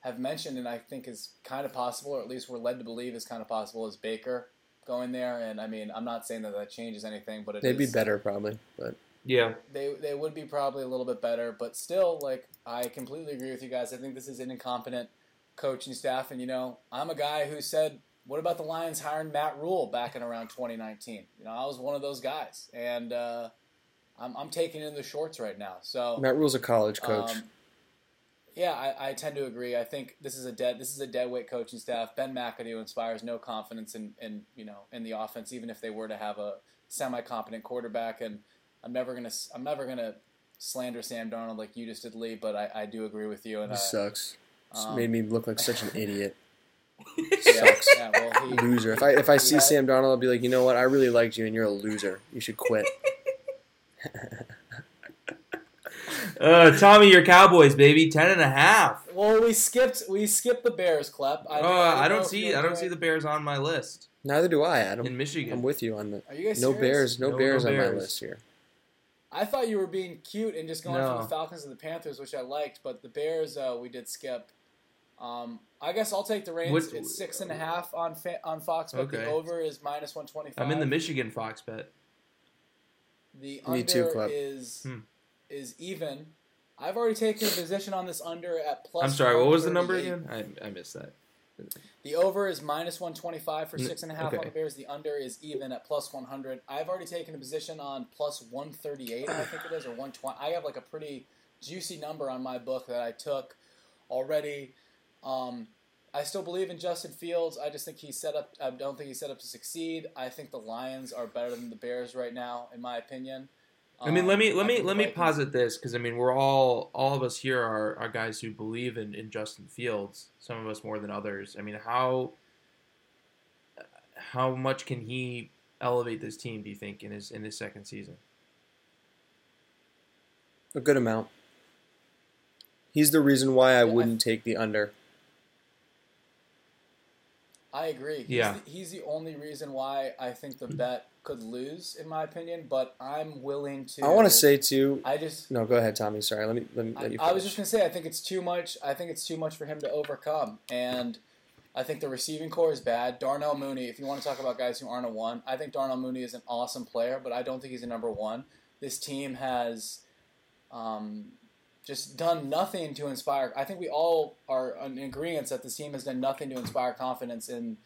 have mentioned, and I think is kind of possible, or at least we're led to believe is kind of possible, is Baker going there. And I mean, I'm not saying that that changes anything, but it They'd be better probably, but Yeah. They they would be probably a little bit better, but still, like I completely agree with you guys. I think this is an incompetent coaching staff, and you know, I'm a guy who said, "What about the Lions hiring Matt Rhule back in around 2019?" You know, I was one of those guys, and uh, I'm I'm taking in the shorts right now. So Matt Rhule's a college coach. um, yeah, I, I tend to agree. I think this is a dead this is a dead weight coaching staff. Ben McAdoo inspires no confidence in, in you know in the offense, even if they were to have a semi competent quarterback. And I'm never gonna I'm never gonna slander Sam Darnold like you just did, Lee. But I, I do agree with you. And he I, sucks. Just um, made me look like such an idiot. [laughs] sucks. yeah, well, he, Loser. If I if I see Yeah. Sam Darnold, I'll be like, you know what? I really liked you, and you're a loser. You should quit. [laughs] [laughs] Uh, Tommy, your Cowboys, baby, ten and a half. Well, we skipped we skipped the Bears, Clep. I, Oh, know- I don't see. I don't enjoying- see the Bears on my list Neither do I, Adam. in Michigan. I'm with you on the Are you guys no serious? Bears, no, No, Bears no on my list here. I thought you were being cute and just going No. from the Falcons and the Panthers, which I liked, but the Bears uh, we did skip. Um, I guess I'll take the reins. What- it's six and a half on fa- on Fox, but Okay. the over is minus one twenty five. I'm in the Michigan Fox bet. The Me under too, Club. is Hmm. is even. I've already taken a position on this under at plus. I'm sorry. What was the number again? I, I missed that. The over is minus 125 for six and a half on the Bears. The under is even at plus 100. I've already taken a position on plus 138, I think it is, or 120. I have like a pretty juicy number on my book that I took already. Um, I still believe in Justin Fields. I just think he's set up. I don't think he's set up to succeed. I think the Lions are better than the Bears right now, in my opinion. I mean, Um, let me let me let me posit this because I mean we're all all of us here are, are guys who believe in, in Justin Fields. Some of us more than others. I mean, how how much can he elevate this team? Do you think in his in his second season? A good amount. He's the reason why I I- wouldn't take the under. I agree. He's Yeah. The, he's the only reason why I think the bet could lose, in my opinion. But I'm willing to. I want to say too. I just. No, go ahead, Tommy. Sorry, let me let, me, let you. I was just gonna say. I think it's too much. I think it's too much for him to overcome, and I think the receiving core is bad. Darnell Mooney. If you want to talk about guys who aren't a one, I think Darnell Mooney is an awesome player, but I don't think he's a number one. This team has. Um, just done nothing to inspire. I think we all are in agreement that this team has done nothing to inspire confidence in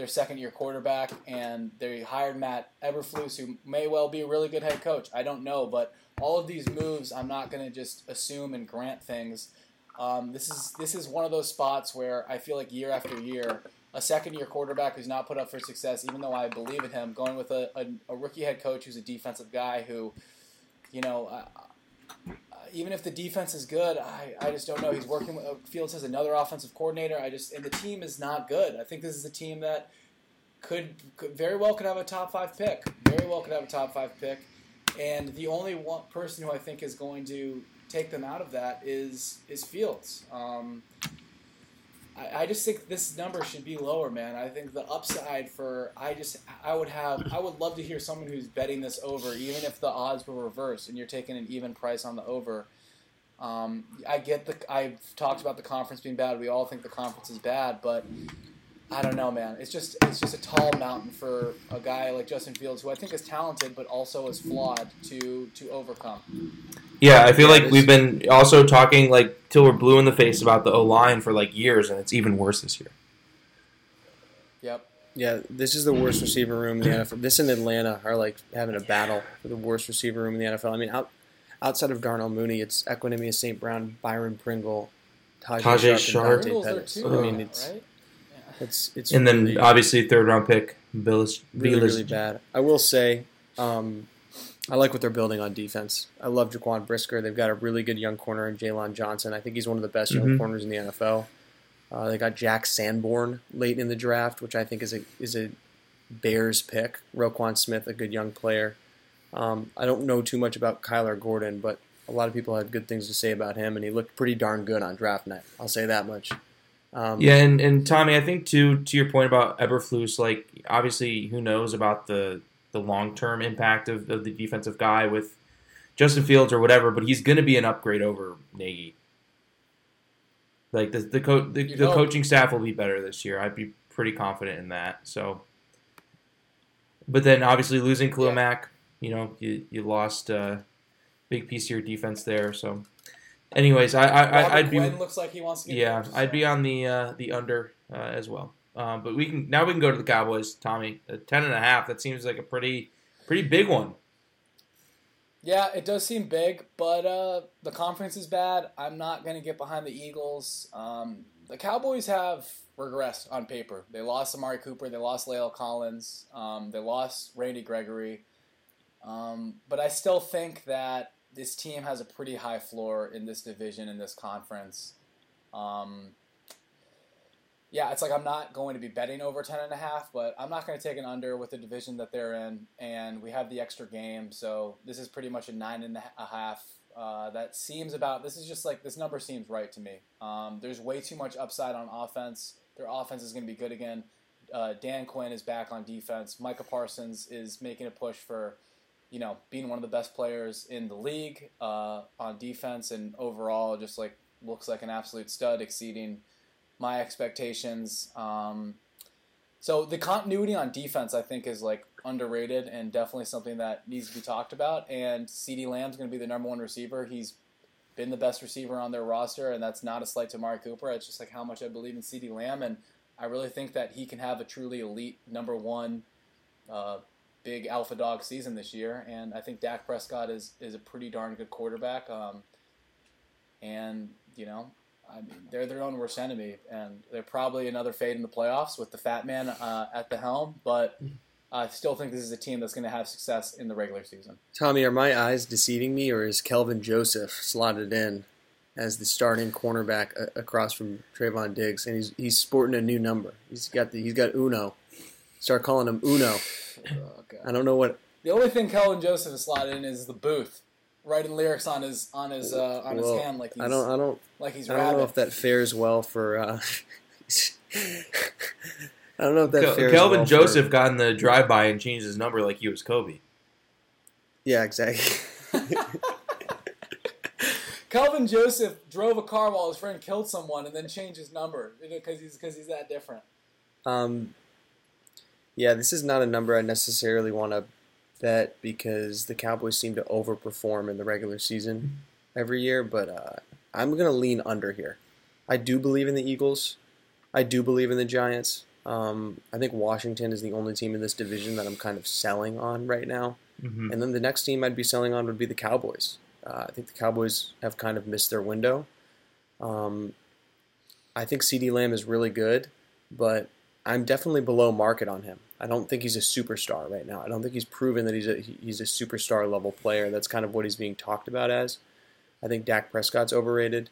their second year quarterback, and they hired Matt Eberflus, who may well be a really good head coach. I don't know, but all of these moves, I'm not going to just assume and grant things. Um, this is this is one of those spots where I feel like year after year, a second year quarterback who's not put up for success, even though I believe in him, going with a, a, a rookie head coach who's a defensive guy who, you know. Even if the defense is good, I, I just don't know. He's working with Fields has another offensive coordinator. I just and the team is not good. I think this is a team that could, could very well could have a top five pick. Very well could have a top five pick. And the only one person who I think is going to take them out of that is is Fields. Um, I, I just think this number should be lower, man. I think the upside for I just I would have I would love to hear someone who's betting this over, even if the odds were reversed and you're taking an even price on the over. Um, I get the I've talked about the conference being bad. We all think the conference is bad, but I don't know, man. It's just it's just a tall mountain for a guy like Justin Fields, who I think is talented but also is flawed to to overcome. Yeah, I feel Yeah, like we've been also talking like till we're blue in the face about the O line for like years, and it's even worse this year. Yep. Yeah, this is the worst receiver room in the NFL. This and Atlanta are like having a battle for the worst receiver room in the NFL. I mean, out, outside of Darnell Mooney, it's Equanimeous St. Brown, Byron Pringle, Tajae, Tajae Sharpe, Sharpe. and Pringle's Dante Pettis. too, I mean, it's right? It's it's And then really, obviously third round pick, Velus. really, Velus- really bad. I will say, um, I like what they're building on defense. I love Jaquan Brisker. They've got a really good young corner in Jaylon Johnson. I think he's one of the best young Mhm. corners in the NFL. Uh, they got Jack Sanborn late in the draft, which I think is a is a Bears pick. Roquan Smith, a good young player. Um, I don't know too much about Kyler Gordon, but a lot of people had good things to say about him, and he looked pretty darn good on draft night. I'll say that much. Um, Yeah, and, and Tommy, I think to to your point about Eberflus, like obviously, who knows about the the long term impact of, of the defensive guy with Justin Fields or whatever, but he's going to be an upgrade over Nagy. Like the the, co- the, the coaching staff will be better this year. I'd be pretty confident in that. So, but then obviously losing Khalil Yeah. You know, you you lost a big piece of your defense there. So, anyways, I, I I'd be looks like he wants to get yeah, I'd so- be on the uh, the under uh, as well. Um, but we can now we can go to the Cowboys, Tommy. Uh, ten and a half. That seems like a pretty pretty big one. Yeah, it does seem big, but uh, the conference is bad. I'm not going to get behind the Eagles. Um, the Cowboys have regressed on paper. They lost Amari Cooper. They lost La'el Collins. Um, they lost Randy Gregory. Um, but I still think that this team has a pretty high floor in this division, in this conference. Um, yeah, it's like I'm not going to be betting over 10 and a half, but I'm not going to take an under with the division that they're in, and we have the extra game, so this is pretty much a nine and a half Uh, that seems about. This is just like this number seems right to me. Um, there's way too much upside on offense. Their offense is going to be good again. Uh, Dan Quinn is back on defense. Micah Parsons is making a push for, you know, being one of the best players in the league uh, on defense and overall, just like looks like an absolute stud, exceeding my expectations. Um, so the continuity on defense, I think, is like underrated and definitely something that needs to be talked about. And CeeDee Lamb's going to be the number one receiver. He's been the best receiver on their roster, and that's not a slight to Amari Cooper. It's just like how much I believe in CeeDee Lamb, and I really think that he can have a truly elite number one, uh, big alpha dog season this year. And I think Dak Prescott is is a pretty darn good quarterback. Um, and you know, I mean, they're their own worst enemy, and they're probably another fade in the playoffs with the fat man uh, at the helm. But I still think this is a team that's going to have success in the regular season. Tommy, are my eyes deceiving me, or is Kelvin Joseph slotted in as the starting cornerback across from Trevon Diggs, and he's he's sporting a new number. He's got the he's got Uno. Start calling him Uno. [sighs] Oh, God. I don't know what. The only thing Kelvin Joseph is slotted in is the booth, writing lyrics on his on his uh, on well, his hand like he's I don't I don't like he's I don't know if that fares well for. Uh, [laughs] I don't know if that Kel- fares Kelvin well for- Joseph got in the drive-by and changed his number like he was Kobe. yeah, exactly. [laughs] [laughs] Kelvin Joseph drove a car while his friend killed someone and then changed his number because he's because he's that different. Um, yeah, this is not a number I necessarily want to bet because the Cowboys seem to overperform in the regular season every year, but uh, I'm going to lean under here. I do believe in the Eagles. I do believe in the Giants. Um, I think Washington is the only team in this division that I'm kind of selling on right now. Mm-hmm. And then the next team I'd be selling on would be the Cowboys. Uh, I think the Cowboys have kind of missed their window. Um, I think CeeDee Lamb is really good, but I'm definitely below market on him. I don't think he's a superstar right now. I don't think he's proven that he's a he's a superstar level player. That's kind of what he's being talked about as. I think Dak Prescott's overrated.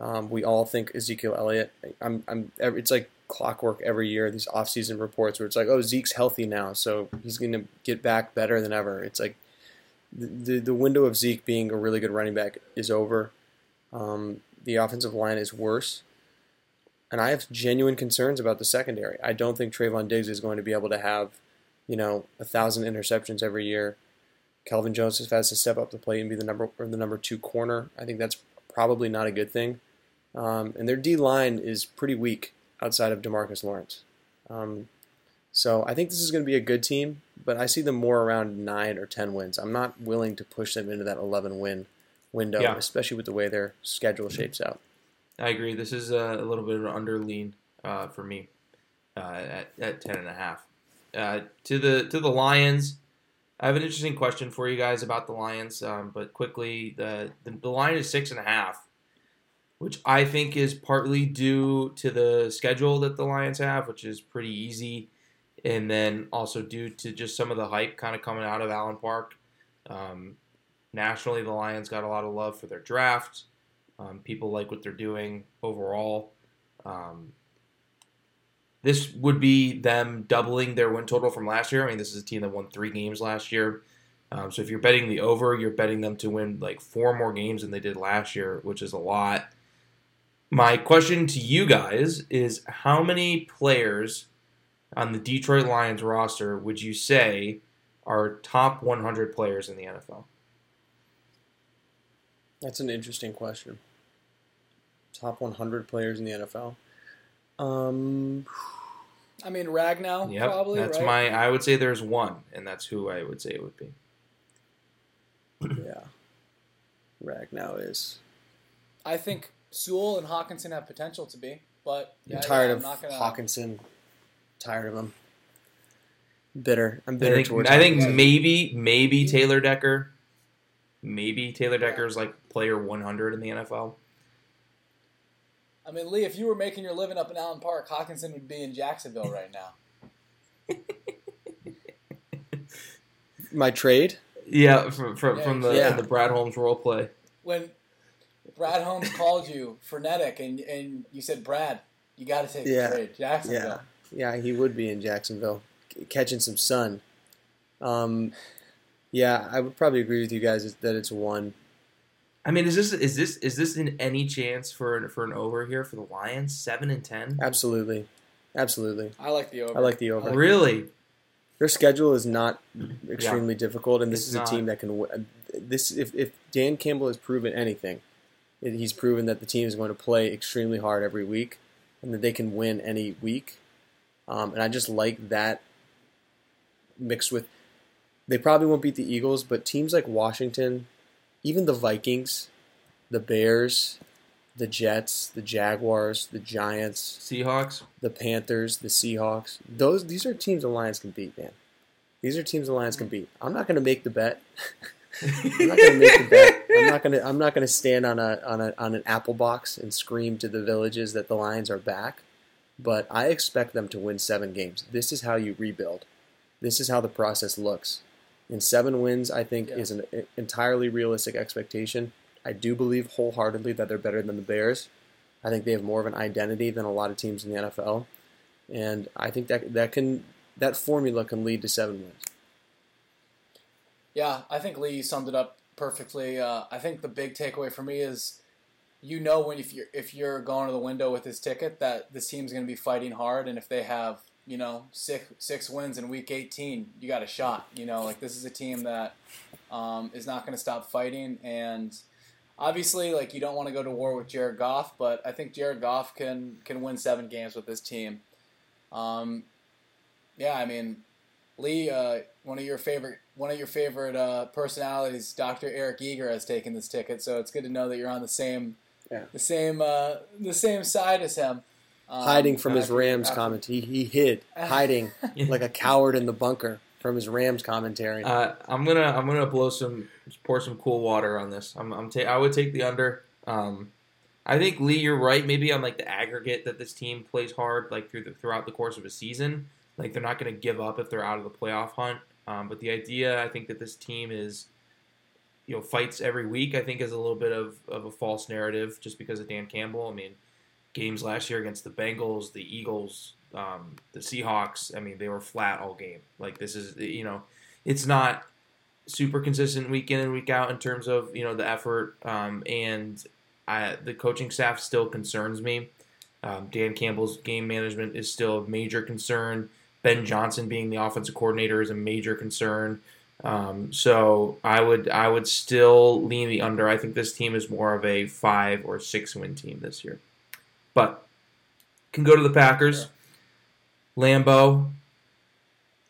Um, we all think Ezekiel Elliott. I'm, I'm. It's like clockwork every year. These offseason reports where it's like, oh, Zeke's healthy now, so he's going to get back better than ever. It's like the, the the window of Zeke being a really good running back is over. Um, the offensive line is worse, and I have genuine concerns about the secondary. I don't think Trevon Diggs is going to be able to have, you know, a thousand interceptions every year. Kelvin Joseph has to step up the plate and be the number or the number two corner. I think that's probably not a good thing. Um, and their D line is pretty weak outside of Demarcus Lawrence. Um, so I think this is going to be a good team, but I see them more around nine or ten wins. I'm not willing to push them into that 11 win window, Yeah. especially with the way their schedule shapes out. I agree. This is a, little bit of an under lean uh, for me uh, at at ten and a half. Uh, to the to the Lions, I have an interesting question for you guys about the Lions. Um, but quickly, the, the the line is six and a half, which I think is partly due to the schedule that the Lions have, which is pretty easy, and then also due to just some of the hype kind of coming out of Allen Park. Um, nationally, the Lions got a lot of love for their draft. Um, people like what they're doing overall. Um, this would be them doubling their win total from last year. I mean, this is a team that won three games last year. Um, so if you're betting the over, you're betting them to win like four more games than they did last year, which is a lot. My question to you guys is how many players on the Detroit Lions roster would you say are top 100 players in the NFL? That's an interesting question. Top 100 players in the NFL. Um, I mean, Ragnow Yep, probably. that's right? my. I would say there's one, and that's who I would say it would be. yeah. Ragnow is. I think Sewell and Hockenson have potential to be, but yeah, I'm tired yeah, of I'm not gonna, Hockenson. Tired of him. Bitter. I'm I bitter think. towards I think maybe maybe Taylor Decker. Maybe Taylor Decker's like player 100 in the NFL. I mean, Lee, if you were making your living up in Allen Park, Hockenson would be in Jacksonville right now. [laughs] My trade? Yeah, from from, Yeah, from the yeah. the Brad Holmes role play. When Brad Holmes called you frenetic and and you said, Brad, you got to take Yeah. the trade, Jacksonville. Yeah. Yeah, he would be in Jacksonville, c- catching some sun. Um, yeah, I would probably agree with you guys that it's one. I mean, is this is this is this in any chance for for an over here for the Lions? Seven and ten. Absolutely, absolutely. I like the over. I like the over. Really? Their schedule is not extremely difficult, and this It's is a not. team that can. win. This if if Dan Campbell has proven anything, he's proven that the team is going to play extremely hard every week, and that they can win any week. Um, and I just like that mixed with. They probably won't beat the Eagles, but teams like Washington, even the Vikings, the Bears, the Jets, the Jaguars, the Giants, Seahawks. the Panthers, the Seahawks. Those these are teams the Lions can beat, man. These are teams the Lions can beat. I'm not going to [laughs] make the bet. I'm not going to make the bet. I'm not going to. I'm not going to stand on a on a on an apple box and scream to the villages that the Lions are back. But I expect them to win seven games. This is how you rebuild. This is how the process looks. And seven wins, I think, Yeah. is an entirely realistic expectation. I do believe wholeheartedly that they're better than the Bears. I think they have more of an identity than a lot of teams in the NFL, and I think that that can that formula can lead to seven wins. Yeah, I think Lee summed it up perfectly. Uh, I think the big takeaway for me is, you know, when if you're if you're going to the window with this ticket, that this team's going to be fighting hard, and if they have you know six six wins in week 18, you got a shot. You know, like this is a team that um, is not going to stop fighting, and obviously, like you don't want to go to war with Jared Goff, but I think Jared Goff can can win seven games with this team. Um, yeah, I mean, Lee, uh, one of your favorite one of your favorite uh, personalities, Dr. Eric Eager, has taken this ticket, so it's good to know that you're on the same Yeah. the same uh, the same side as him. Um, hiding from his Rams after- comment, he, he hid, hiding [laughs] like a coward in the bunker from his Rams commentary. Uh, I'm gonna I'm gonna blow some pour some cool water on this. I'm, I'm ta- I would take the under. Um, I think Lee, you're right. Maybe on like the aggregate that this team plays hard, like through the throughout the course of a season. Like they're not gonna give up if they're out of the playoff hunt. Um, but the idea, I think that this team is, you know, fights every week. I think is a little bit of, of a false narrative just because of Dan Campbell. I mean, games last year against the Bengals, the Eagles, um, the Seahawks. I mean, they were flat all game. Like this is, you know, it's not super consistent week in and week out in terms of you know the effort. Um, and I, the coaching staff still concerns me. Um, Dan Campbell's game management is still a major concern. Ben Johnson being the offensive coordinator is a major concern. Um, so I would I would still lean the under. I think this team is more of a five or six win team this year, but can go to the Packers. Lambeau,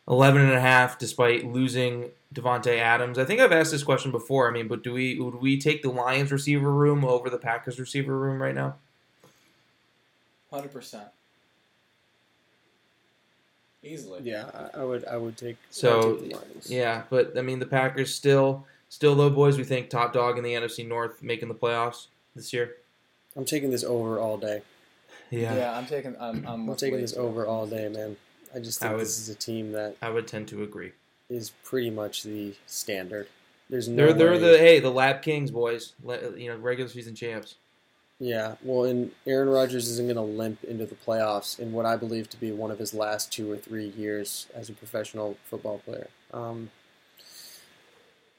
11 and a half despite losing Davante Adams. I think I've asked this question before. I mean, but do we would we take the Lions receiver room over the Packers receiver room right now? Hundred percent. Easily. yeah, I, I would I would take So, would take the Lions. Yeah, but I mean the Packers still still though boys we think top dog in the NFC North making the playoffs this year. I'm taking this over all day. Yeah, I'm taking. I'm. I'm, I'm taking this over all day, man. I just I think would- this is a team that I would tend to agree. is pretty much the standard. There's no They're they're the hey the Lab Kings boys, Le- you know regular season champs. Yeah, well, and Aaron Rodgers isn't going to limp into the playoffs in what I believe to be one of his last two or three years as a professional football player. Um,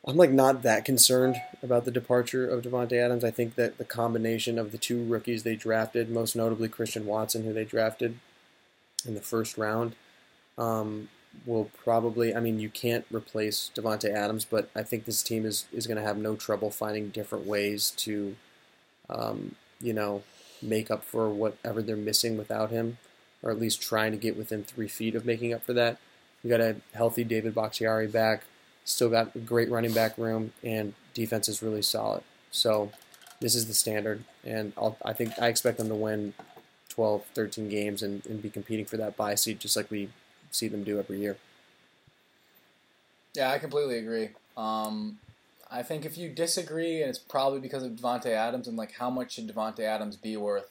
I'm like not that concerned about the departure of Davante Adams. I think that the combination of the two rookies they drafted, most notably Christian Watson, who they drafted in the first round, um, will probably. I mean, you can't replace Davante Adams, but I think this team is is going to have no trouble finding different ways to um, you know, make up for whatever they're missing without him, or at least trying to get within three feet of making up for that. We got a healthy David Bakhtiari back, still got a great running back room, and defense is really solid. So this is the standard, and I'll, I think I expect them to win 12, 13 games and, and be competing for that bye seat just like we see them do every year. Yeah, I completely agree. Um, I think if you disagree, and it's probably because of Davante Adams and like how much should Davante Adams be worth?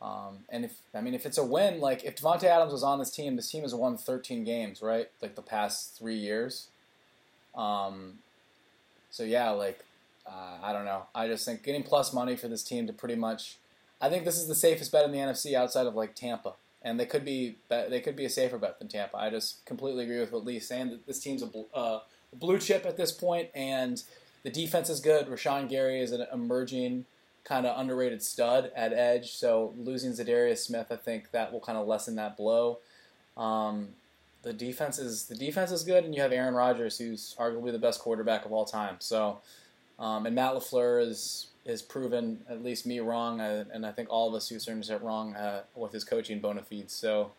Um, and if I mean if it's a win, like if Davante Adams was on this team, this team has won 13 games, right? Like the past three years. Um, so yeah, like uh, I don't know. I just think getting plus money for this team to pretty much. I think this is the safest bet in the NFC outside of like Tampa, and they could be they could be a safer bet than Tampa. I just completely agree with what Lee's saying that this team's a bl- uh, blue chip at this point, and the defense is good. Rashan Gary is an emerging kind of underrated stud at edge. So losing Za'Darius Smith, I think that will kind of lessen that blow. Um, the defense is the defense is good, and you have Aaron Rodgers, who's arguably the best quarterback of all time. So, um, and Matt Lafleur is has proven at least me wrong, uh, and I think all of us Houstoners are wrong uh, with his coaching bona fides. So,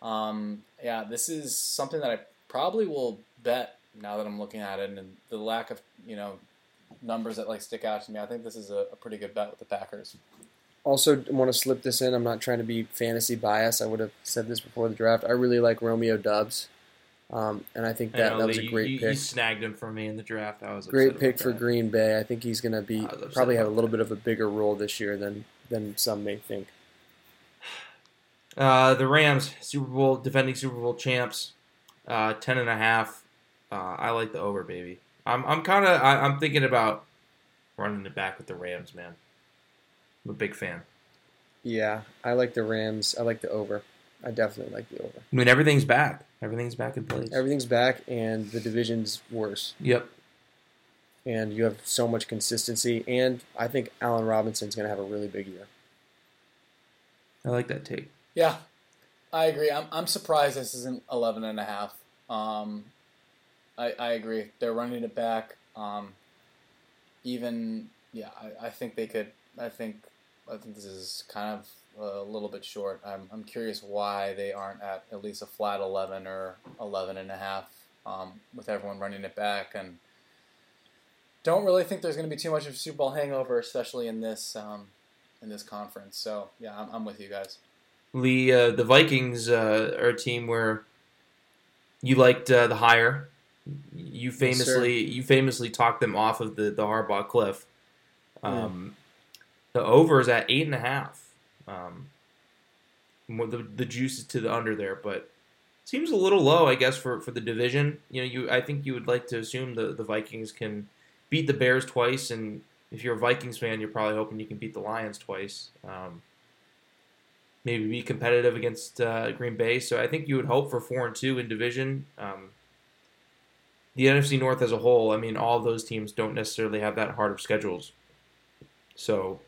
um, yeah, this is something that I probably will bet now that I'm looking at it, and the lack of you know numbers that like stick out to me. I think this is a, a pretty good bet with the Packers. Also, want to slip this in. I'm not trying to be fantasy biased. I would have said this before the draft. I really like Romeo Doubs. um, and I think that, I know, that was a great you, pick. You snagged him for me in the draft. I was Great pick for. Green Bay. I think he's going to be I was upset probably have a little that. bit of a bigger role this year than than some may think. Uh, the Rams, Super Bowl defending Super Bowl champs, uh, ten and a half. Uh, I like the over, baby. I'm I'm kind of I'm thinking about running it back with the Rams, man. I'm a big fan. Yeah, I like the Rams. I like the over. I definitely like the over. I mean, everything's back. Everything's back in place. Everything's back, and the division's worse. yep. And you have so much consistency. And I think Allen Robinson's going to have a really big year. I like that take. Yeah, I agree. I'm, I'm surprised this isn't 11 and a half. Um, I, I agree. They're running it back. Um, even, yeah, I, I think they could, I think, I think this is kind of a little bit short. I'm, I'm curious why they aren't at at least a flat 11 or 11 and a half um, with everyone running it back. And don't really think there's going to be too much of a Super Bowl hangover, especially in this, um, in this conference. So, yeah, I'm, I'm with you guys. Lee, uh, the Vikings uh, are a team where you liked uh, the hire. You sir. famously you famously talked them off of the the Harbaugh cliff. Um, The over is at eight and a half. Um, the the juice is to the under there, but seems a little low, I guess, for, for the division. You know, you I think you would like to assume the the Vikings can beat the Bears twice, and if you're a Vikings fan, you're probably hoping you can beat the Lions twice. Um, maybe be competitive against uh, Green Bay. So I think you would hope for four and two in division. Um, the NFC North as a whole, I mean, all those teams don't necessarily have that hard of schedules. So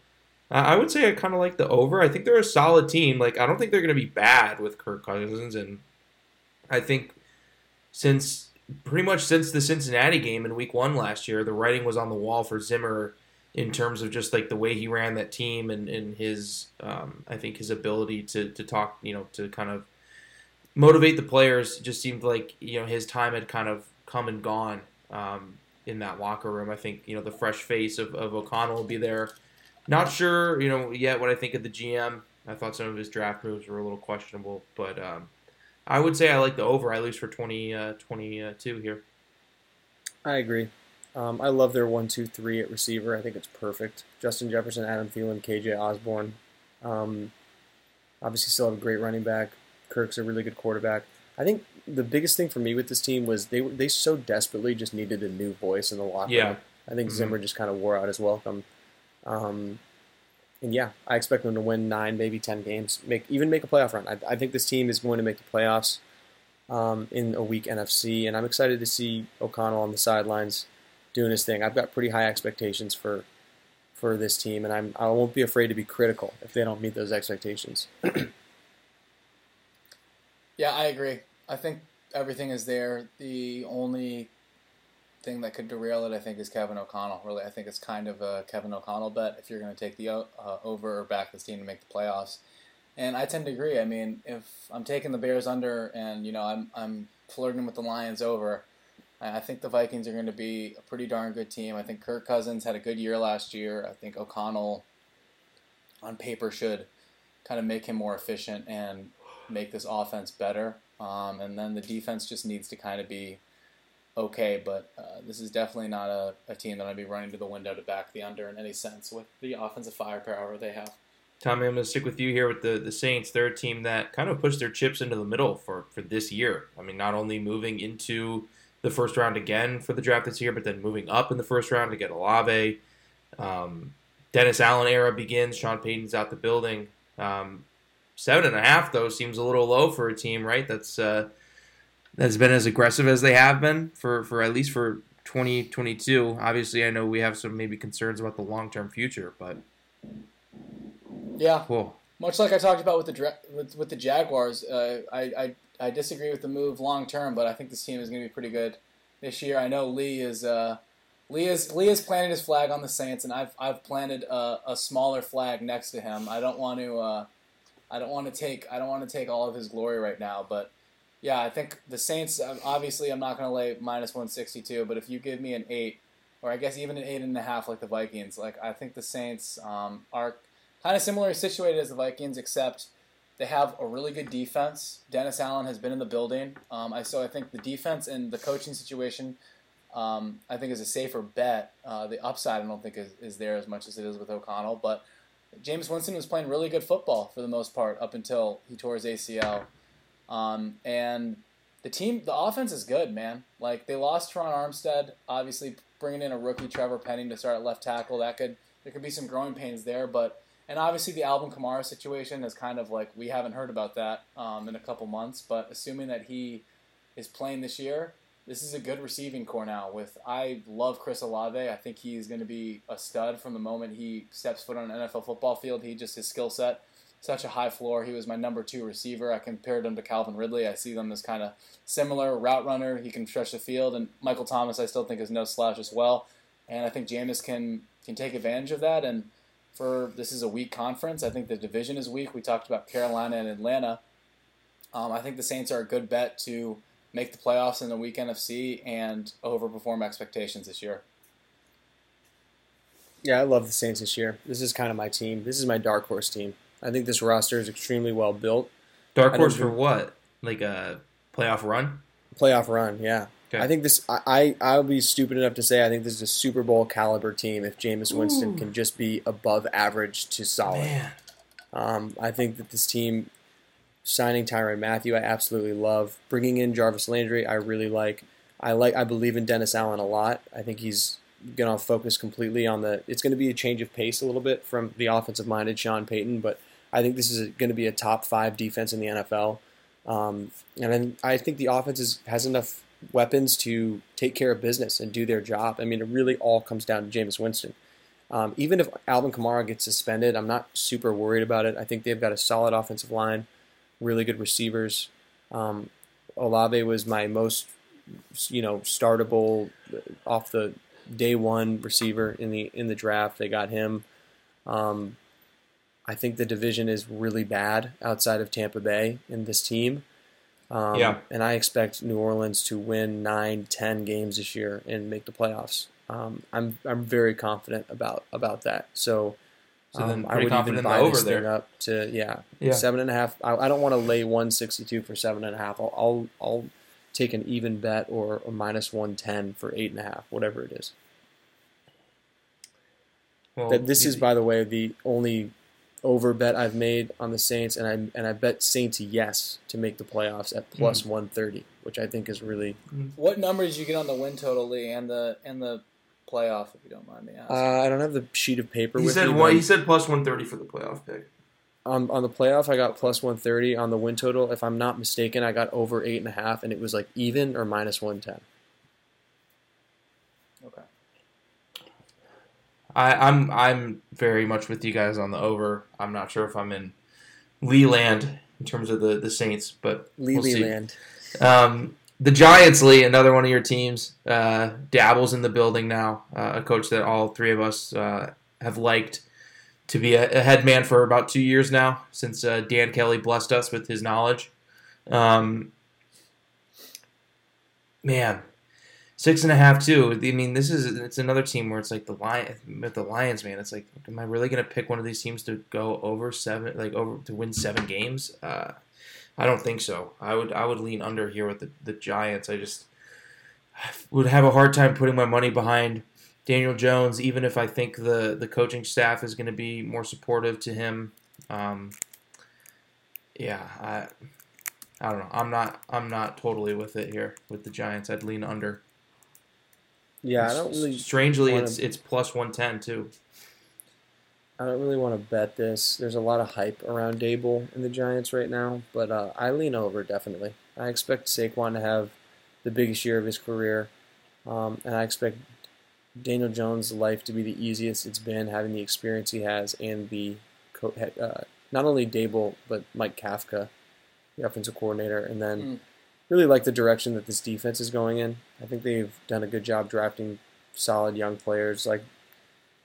I would say I kind of like the over. I think they're a solid team. Like I don't think they're going to be bad with Kirk Cousins, and I think since pretty much since the Cincinnati game in Week One last year, the writing was on the wall for Zimmer in terms of just like the way he ran that team and, and his um, I think his ability to to talk you know to kind of motivate the players just seemed like you know his time had kind of come and gone um, in that locker room. I think you know the fresh face of, of O'Connell will be there. Not sure you know yet what I think of the GM. I thought some of his draft moves were a little questionable, but um, I would say I like the over at least for 20, uh, 22 here. I agree. Um, I love their one, two, three at receiver. I think it's perfect. Justin Jefferson, Adam Thielen, KJ Osborn. Um, obviously, still have a great running back. Kirk's a really good quarterback. I think the biggest thing for me with this team was they they so desperately just needed a new voice in the locker room. Yeah. I think Mhm. Zimmer just kind of wore out his welcome. Um, and yeah, I expect them to win nine, maybe ten games, make even make a playoff run. I, I think this team is going to make the playoffs um, in a weak NFC, and I'm excited to see O'Connell on the sidelines doing his thing. I've got pretty high expectations for for this team, and I'm I won't be afraid to be critical if they don't meet those expectations. [clears throat] Yeah, I agree. I think everything is there. The only thing that could derail it, I think, is Kevin O'Connell. Really, I think it's kind of a Kevin O'Connell bet if you're going to take the uh, over or back this team to make the playoffs. And I tend to agree. I mean, if I'm taking the Bears under and you know I'm I'm flirting with the Lions over, I think the Vikings are going to be a pretty darn good team. I think Kirk Cousins had a good year last year. I think O'Connell, on paper, should kind of make him more efficient and make this offense better. Um, and then the defense just needs to kind of be okay. But uh, this is definitely not a, a team that I'd be running to the window to back the under in any sense with the offensive firepower they have. Tommy, I'm going to stick with you here with the, the Saints. They're a team that kind of pushed their chips into the middle for, for this year. I mean, not only moving into the first round again for the draft this year, but then moving up in the first round to get Olave. Um, Dennis Allen era begins. Sean Payton's out the building. Um, seven and a half though seems a little low for a team, right? That's uh, that's been as aggressive as they have been for, for at least for 2022. Obviously, I know we have some maybe concerns about the long term future, but Yeah, cool. much like I talked about with the with, with the Jaguars, uh, I, I I disagree with the move long term, but I think this team is going to be pretty good this year. I know Lee is uh, Lee is Lee is planted his flag on the Saints, and I've I've planted a, a smaller flag next to him. I don't want to uh, I don't want to take I don't want to take all of his glory right now, but yeah, I think the Saints. um, Obviously, I'm not going to lay minus 162, but if you give me an eight, or I guess even an eight and a half, like the Vikings, like I think the Saints um, are kind of similarly situated as the Vikings, except they have a really good defense. Dennis Allen has been in the building, um, I so I think the defense and the coaching situation, um, I think is a safer bet. Uh, the upside I don't think is, is there as much as it is with O'Connell, but Jameis Winston was playing really good football for the most part up until he tore his ACL, um, and the team, the offense is good, man. Like they lost Terron Armstead, obviously bringing in a rookie Trevor Penning to start at left tackle. That could there could be some growing pains there, but and obviously the Alvin Kamara situation is kind of like we haven't heard about that um, in a couple months. But assuming that he is playing this year, this is a good receiving corps now. With I love Chris Olave. I think he's going to be a stud from the moment he steps foot on an NFL football field. He just his skill set, such a high floor. He was my number two receiver. I compared him to Calvin Ridley. I see them as kind of similar route runner. He can stretch the field, and Michael Thomas I still think is no slouch as well. And I think Jameis can can take advantage of that. And for this is a weak conference. I think the division is weak. We talked about Carolina and Atlanta. Um, I think the Saints are a good bet to make the playoffs in the weak NFC and overperform expectations this year. Yeah, I love the Saints this year. This is kind of my team. This is my dark horse team. I think this roster is extremely well built. Dark horse for what? Like a playoff run? Playoff run, yeah. Okay. I think this. I, I I'll be stupid enough to say I think this is a Super Bowl caliber team if Jameis Winston Ooh. can just be above average to solid. Man. Um, I think that this team signing Tyrann Mathieu, I absolutely love. Bringing in Jarvis Landry, I really like. I like. I believe in Dennis Allen a lot. I think he's going to focus completely on the. It's going to be a change of pace a little bit from the offensive-minded Sean Payton, but I think this is going to be a top five defense in the NFL. Um, and I think the offense is, has enough weapons to take care of business and do their job. I mean, it really all comes down to Jameis Winston. Um, even if Alvin Kamara gets suspended, I'm not super worried about it. I think they've got a solid offensive line, really good receivers. Um, Olave was my most, you know, startable uh, off the day one receiver in the in the draft. They got him. Um, I think the division is really bad outside of Tampa Bay in this team. Um, Yeah. And I expect New Orleans to win nine, ten games this year and make the playoffs. Um, I'm I'm very confident about about that. So, So then um, I would confident even in the buy over this thing up to yeah, Yeah. seven and a half. I, I don't want to lay 162 for seven and a half. I'll I'll, I'll take an even bet or a minus 110 for eight and a half, whatever it is. Well, That this you- is, by the way, the only over bet I've made on the Saints, and I and I bet Saints yes to make the playoffs at plus 130, which I think is really. What numbers did you get on the win total, Lee, and the and the playoff, if you don't mind me asking? Uh, I don't have the sheet of paper He with said me. what? He said plus one thirty for the playoff pick. on on the playoff, I got plus 130 on the win total. If I'm not mistaken, I got over eight and a half, and it was like even or minus 110. okay. I, I'm I'm very much with you guys on the over. I'm not sure if I'm in Lee land in terms of the, the Saints, but we'll see. Um, the Giants, Lee, another one of your teams, uh, Daboll's in the building now. Uh, a coach that all three of us uh, have liked to be a, a head man for about two years now, since uh, Dan Kelly blessed us with his knowledge. Um, man, six and a half too. I mean, this is it's another team where it's like the lion with the Lions, man. It's like, am I really gonna pick one of these teams to go over seven, like over to win seven games? Uh, I don't think so. I would I would lean under here with the, the Giants. I just would have a hard time putting my money behind Daniel Jones, even if I think the the coaching staff is going to be more supportive to him. Um, yeah, I I don't know. I'm not I'm not totally with it here with the Giants. I'd lean under. Yeah, I don't really Strangely, wanna- it's it's plus one ten too. I don't really want to bet this. There's a lot of hype around Daboll and the Giants right now, but uh, I lean over definitely. I expect Saquon to have the biggest year of his career. um, and I expect Daniel Jones' life to be the easiest it's been, having the experience he has, and the co- uh, not only Daboll but Mike Kafka, the offensive coordinator, and then Mm. Really like the direction that this defense is going in. I think they've done a good job drafting solid young players like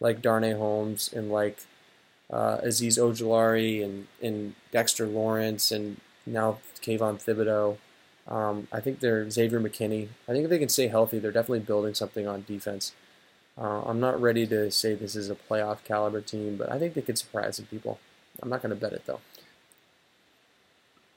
like Darnay Holmes and like uh, Azeez Ojulari and, and Dexter Lawrence and now Kayvon Thibodeaux. Um, I think they're Xavier McKinney. I think if they can stay healthy, they're definitely building something on defense. Uh, I'm not ready to say this is a playoff caliber team, but I think they could surprise some people. I'm not going to bet it though.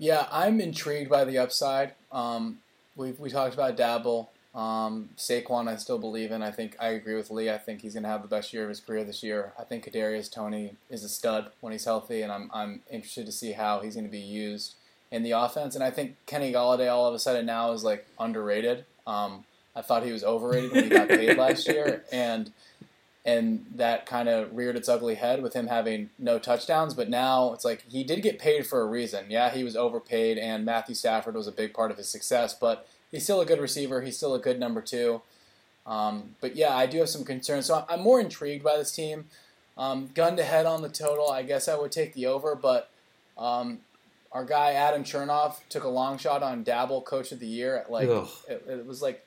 Yeah, I'm intrigued by the upside. Um, we we talked about Daboll. Um, Saquon, I still believe in. I think I agree with Lee. I think he's going to have the best year of his career this year. I think Kadarius Toney is a stud when he's healthy, and I'm I'm interested to see how he's going to be used in the offense. And I think Kenny Golladay all of a sudden now is like underrated. Um, I thought he was overrated when he got paid last year, [laughs] and and that kind of reared its ugly head with him having no touchdowns. But now it's like he did get paid for a reason. Yeah, he was overpaid, and Matthew Stafford was a big part of his success. But he's still a good receiver. He's still a good number two. Um, but yeah, I do have some concerns. So I'm more intrigued by this team. Um, gun to head on the total, I guess I would take the over. But um, our guy Adam Chernoff took a long shot on Daboll Coach of the Year at like it, it was like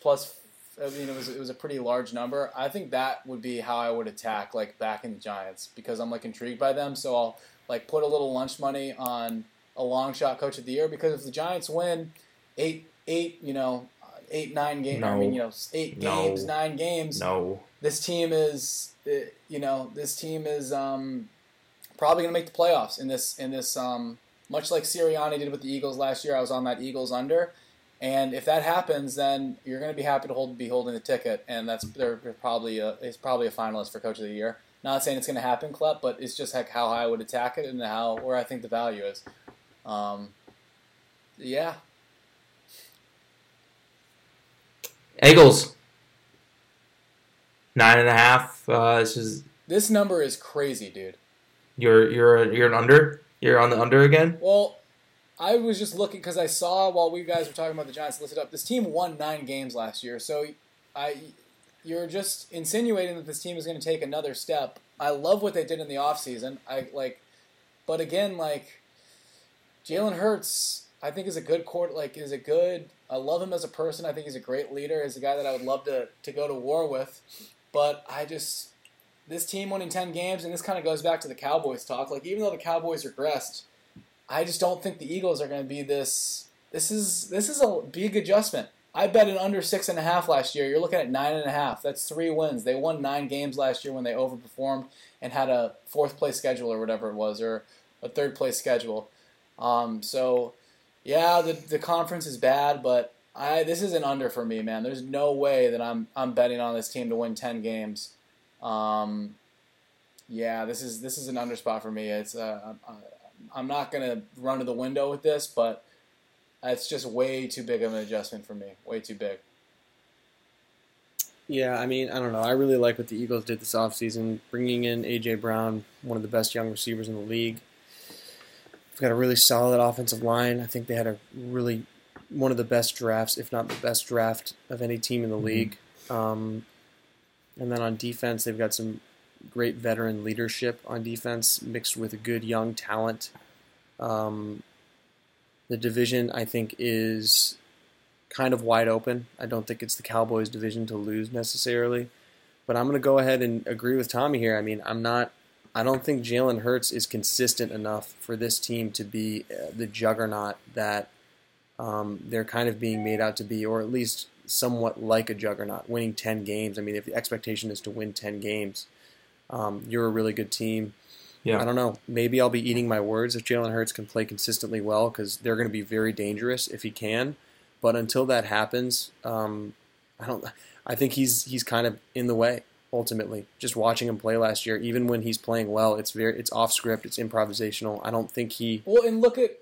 plus. I mean, it was it was a pretty large number. I think that would be how I would attack like back in the Giants because I'm like intrigued by them. So I'll like put a little lunch money on a long shot Coach of the Year because if the Giants win eight eight you know eight nine games I mean you know eight No. games nine games No. this team is uh, you know this team is um, probably going to make the playoffs in this in this um, much like Sirianni did with the Eagles last year. I was on that Eagles under, and if that happens, then you're going to be happy to hold be holding the ticket, and that's they're, probably a, it's probably a finalist for Coach of the Year. Not saying it's going to happen, Klep, but it's just like how high I would attack it and how where I think the value is. Um, yeah, Eagles. Nine and a half. Uh, this is this number is crazy, dude. you're you're you're an under. You're on the under again. Well, I was just looking because I saw while we guys were talking about the Giants listed up, this team won nine games last year. So I, you're just insinuating that this team is going to take another step. I love what they did in the offseason. I like, but again, like Jalen Hurts, I think is a good court. Like is a good. I love him as a person. I think he's a great leader. He's a guy that I would love to to go to war with. But I just this team winning ten games, and this kind of goes back to the Cowboys talk. Like even though the Cowboys regressed, I just don't think the Eagles are going to be this. This is this is a big adjustment. I bet an under six and a half last year. You're looking at nine and a half. That's three wins. They won nine games last year when they overperformed and had a fourth place schedule or whatever it was, or a third place schedule. Um, so, yeah, the the conference is bad, but I this is an under for me, man. There's no way that I'm I'm betting on this team to win ten games. Um, yeah, this is this is an under spot for me. It's uh, I- I'm not gonna run to the window with this, but it's just way too big of an adjustment for me. Way too big. Yeah, I mean, I don't know. I really like what the Eagles did this offseason, bringing in A.J. Brown, one of the best young receivers in the league. We've got a really solid offensive line. I think they had a really one of the best drafts, if not the best draft of any team in the league. Um, and then on defense, they've got some great veteran leadership on defense mixed with good young talent. Um, the division, I think, is kind of wide open. I don't think it's the Cowboys' division to lose necessarily. But I'm going to go ahead and agree with Tommy here. I mean, I'm not. I don't think Jalen Hurts is consistent enough for this team to be uh, the juggernaut that um, they're kind of being made out to be, or at least somewhat like a juggernaut, winning 10 games. I mean, if the expectation is to win 10 games, um, you're a really good team. Yeah. I don't know. Maybe I'll be eating my words if Jalen Hurts can play consistently well because they're going to be very dangerous if he can. But until that happens, um, I don't. I think he's he's kind of in the way ultimately. Just watching him play last year, even when he's playing well, it's very it's off script, it's improvisational. I don't think he. Well, and look at.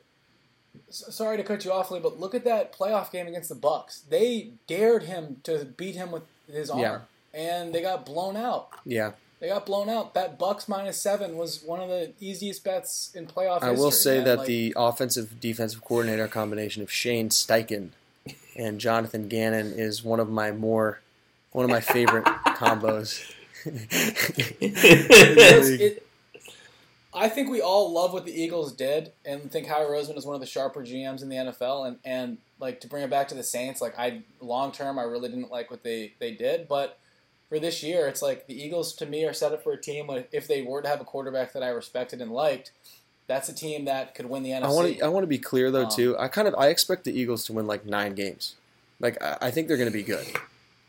Sorry to cut you off, Lee, but look at that playoff game against the Bucs. They dared him to beat him with his arm, Yeah. and they got blown out. Yeah, They got blown out. That Bucs minus seven was one of the easiest bets in playoff I history. will say man. that Like, the offensive defensive coordinator combination of Shane Steichen and Jonathan Gannon is one of my more one of my favorite [laughs] combos. [laughs] [laughs] It- I think we all love what the Eagles did, and think Howie Roseman is one of the sharper GMs in the NFL. And, and like to bring it back to the Saints, like I long term, I really didn't like what they they did, but for this year, it's like the Eagles to me are set up for a team. where If they were to have a quarterback that I respected and liked, that's a team that could win the NFC. I want to I want to be clear though Um, too. I kind of I expect the Eagles to win like nine games. Like I, I think they're going to be good.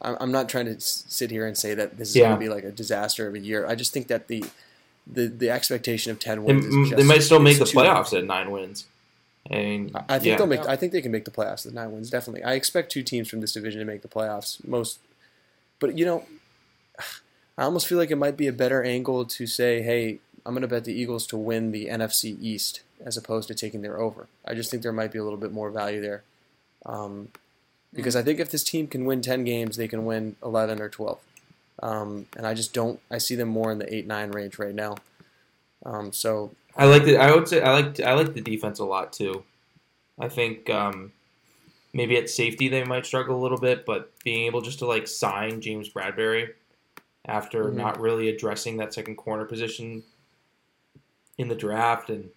I'm, I'm not trying to s- sit here and say that this is Yeah. going to be like a disaster of a year. I just think that the the the expectation of ten They, wins. is they might still make the it's too- playoffs at nine wins. I mean, I think yeah. they'll make. I think they can make the playoffs. at nine wins definitely. I expect two teams from this division to make the playoffs. Most, but you know, I almost feel like it might be a better angle to say, "Hey, I'm going to bet the Eagles to win the NFC East as opposed to taking their over." I just think there might be a little bit more value there, um, because I think if this team can win ten games, they can win eleven or twelve, um, and I just don't. I see them more in the eight nine range right now. Um, so I like the. I would say I like I like the defense a lot too. I think um, maybe at safety they might struggle a little bit, but being able just to like sign James Bradberry after Mhm. not really addressing that second corner position in the draft and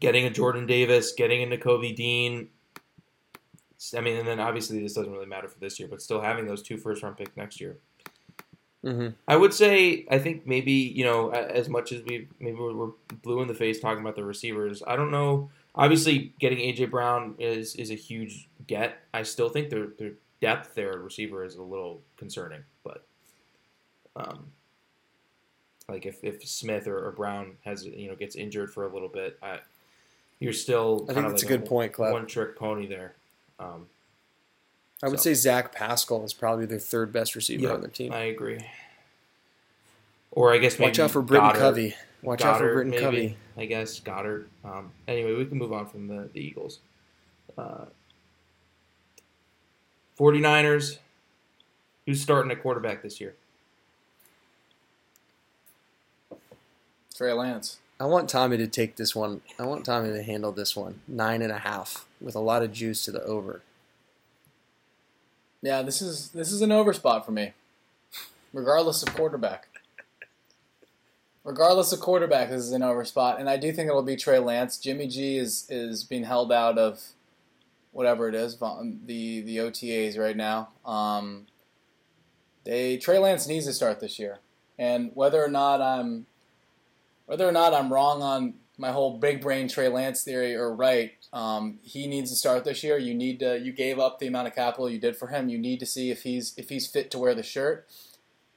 getting a Jordan Davis, getting a Nakobe Dean. I mean, and then obviously this doesn't really matter for this year, but still having those two first round picks next year. mhm. I would say I think maybe you know as much as we maybe we're we're blue in the face talking about the receivers. I don't know. Obviously, getting AJ Brown is is a huge get. I still think their their depth there at receiver is a little concerning, but um, like if, if Smith or, or Brown has you know gets injured for a little bit, I, you're still. I think that's like a good point, Clef. One trick pony there. Um, I would So- say Zach Pascal is probably their third best receiver Yeah, on their team. I agree. Or I guess maybe Watch out for Britain Goddard. Covey. Watch out for Goddard, Britain maybe, Covey. I guess Goddard. Um, anyway, we can move on from the, the Eagles. Uh, 49ers. Who's starting at quarterback this year? Trey Lance. I want Tommy to take this one. I want Tommy to handle this one. Nine and a half with a lot of juice to the over. Yeah, this is this is an over spot for me, regardless of quarterback. Regardless of quarterback, this is an over spot, and I do think it'll be Trey Lance. Jimmy G is is being held out of whatever it is, the the OTAs right now. Um, they Trey Lance needs to start this year, and whether or not I'm whether or not I'm wrong on my whole big brain Trey Lance theory or right, um, he needs to start this year. You need to. You gave up the amount of capital you did for him. You need to see if he's if he's fit to wear the shirt.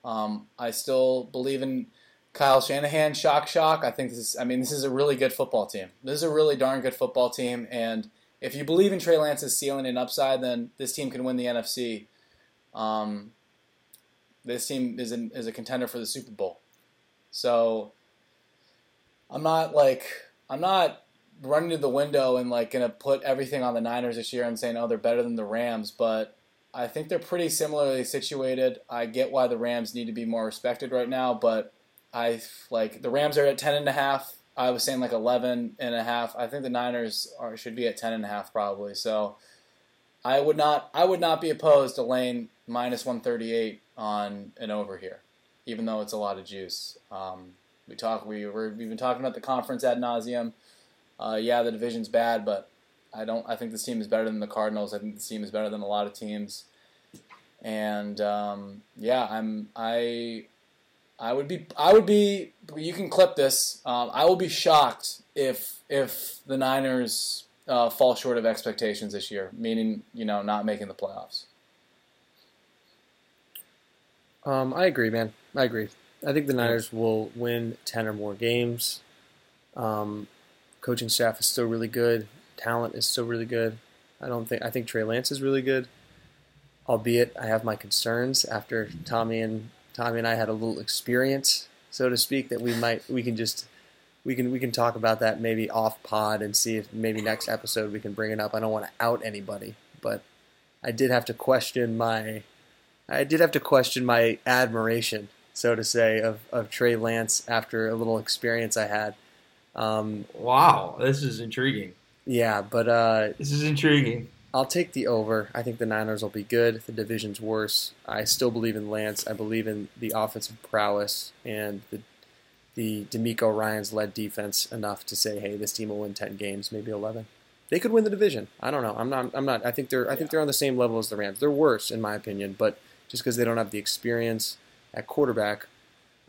Um, I still believe in Kyle Shanahan. Shock, shock. I think this is. I mean, this is a really good football team. This is a really darn good football team. And if you believe in Trey Lance's ceiling and upside, then this team can win the NFC. Um, this team is an, is a contender for the Super Bowl. So I'm not like I'm not running to the window and like gonna put everything on the Niners this year and saying oh they're better than the Rams, but I think they're pretty similarly situated. I get why the Rams need to be more respected right now, but I like the Rams are at ten and a half. I was saying like 11 and a half. I think the Niners are, should be at 10 and a half probably. So I would not I would not be opposed to laying minus 138 on an over here, even though it's a lot of juice. Um, we talk we were, we've been talking about the conference ad nauseum. Uh, yeah, the division's bad, but I don't. I think this team is better than the Cardinals. I think this team is better than a lot of teams. And um, yeah, I'm I I would be I would be. You can clip this. Um, I will be shocked if if the Niners uh, fall short of expectations this year, meaning you know not making the playoffs. Um, I agree, man. I agree. I think the Niners will win ten or more games. Um, coaching staff is still really good. Talent is still really good. I don't think I think Trey Lance is really good. Albeit I have my concerns after Tommy and Tommy and I had a little experience, so to speak, that we might we can just we can we can talk about that maybe off pod and see if maybe next episode we can bring it up. I don't want to out anybody, but I did have to question my I did have to question my admiration, so to say, of, of Trey Lance after a little experience I had. Um, Wow, this is intriguing. yeah, but uh, This is intriguing. I'll take the over. I think the Niners will be good. The division's worse. I still believe in Lance. I believe in the offensive prowess and the the DeMeco Ryans led defense enough to say, hey, this team will win ten games, maybe eleven. They could win the division. I don't know. I'm not. I'm not. I think they're. I think they're on the same level as the Rams. They're worse in my opinion, but just because they don't have the experience at quarterback.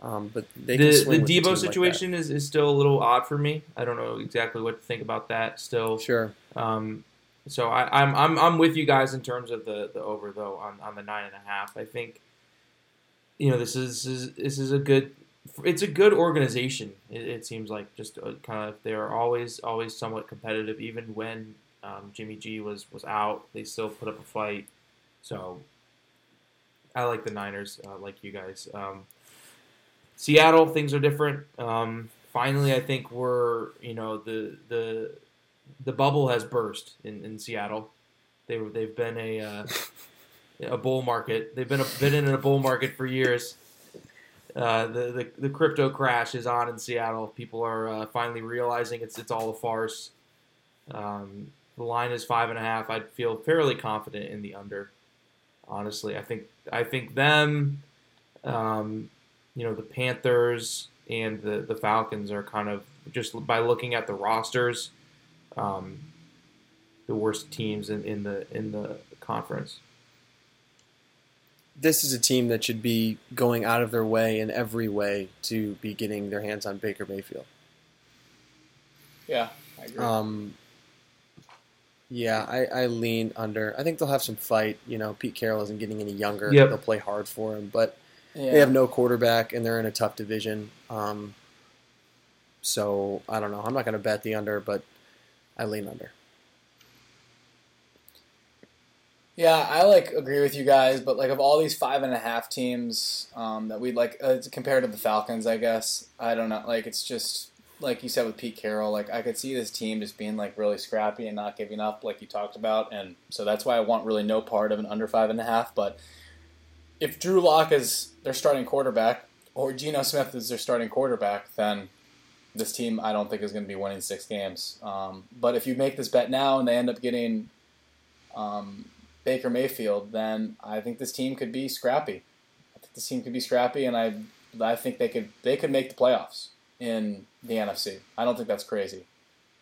Um, but they the the with a team Deebo like situation is, is still a little odd for me. I don't know exactly what to think about that still. Sure. Um, so I, I'm I'm I'm with you guys in terms of the the over though on, on the nine and a half. I think you know this is, is this is a good it's a good organization. It, it seems like just uh kind of they are always always somewhat competitive even when um, Jimmy G was was out. They still put up a fight. So I like the Niners, uh, like you guys. Um, Seattle, things are different. Um, finally, I think we're you know the the the bubble has burst in, in Seattle. They were they've been a uh, [laughs] a bull market. They've been a, been in a bull market for years. Uh, the, the the crypto crash is on in Seattle. People are uh, finally realizing it's it's all a farce. Um, the line is five and a half. I'd feel fairly confident in the under. Honestly, I think I think them, um, you know, the Panthers and the the Falcons are kind of just by looking at the rosters, um, the worst teams in, in the in the conference. this is a team that should be going out of their way in every way to be getting their hands on Baker Mayfield. Yeah, I agree. Um, yeah, I, I lean under. I think they'll have some fight. You know, Pete Carroll isn't getting any younger. Yep. They'll play hard for him, but yeah. they have no quarterback and they're in a tough division. Um, so I don't know. I'm not going to bet the under, but I lean under. Yeah, I like agree with you guys, but like of all these five and a half teams um, that we like uh, compared to the Falcons, I guess I don't know. Like it's just like you said with Pete Carroll. Like I could see this team just being like really scrappy and not giving up, like you talked about, and so that's why I want really no part of an under five and a half. But if Drew Lock is their starting quarterback or Geno Smith is their starting quarterback, then this team I don't think is going to be winning six games. Um, but if you make this bet now and they end up getting um, Baker Mayfield, then I think this team could be scrappy. I think this team could be scrappy, and I I think they could they could make the playoffs in the NFC. I don't think that's crazy.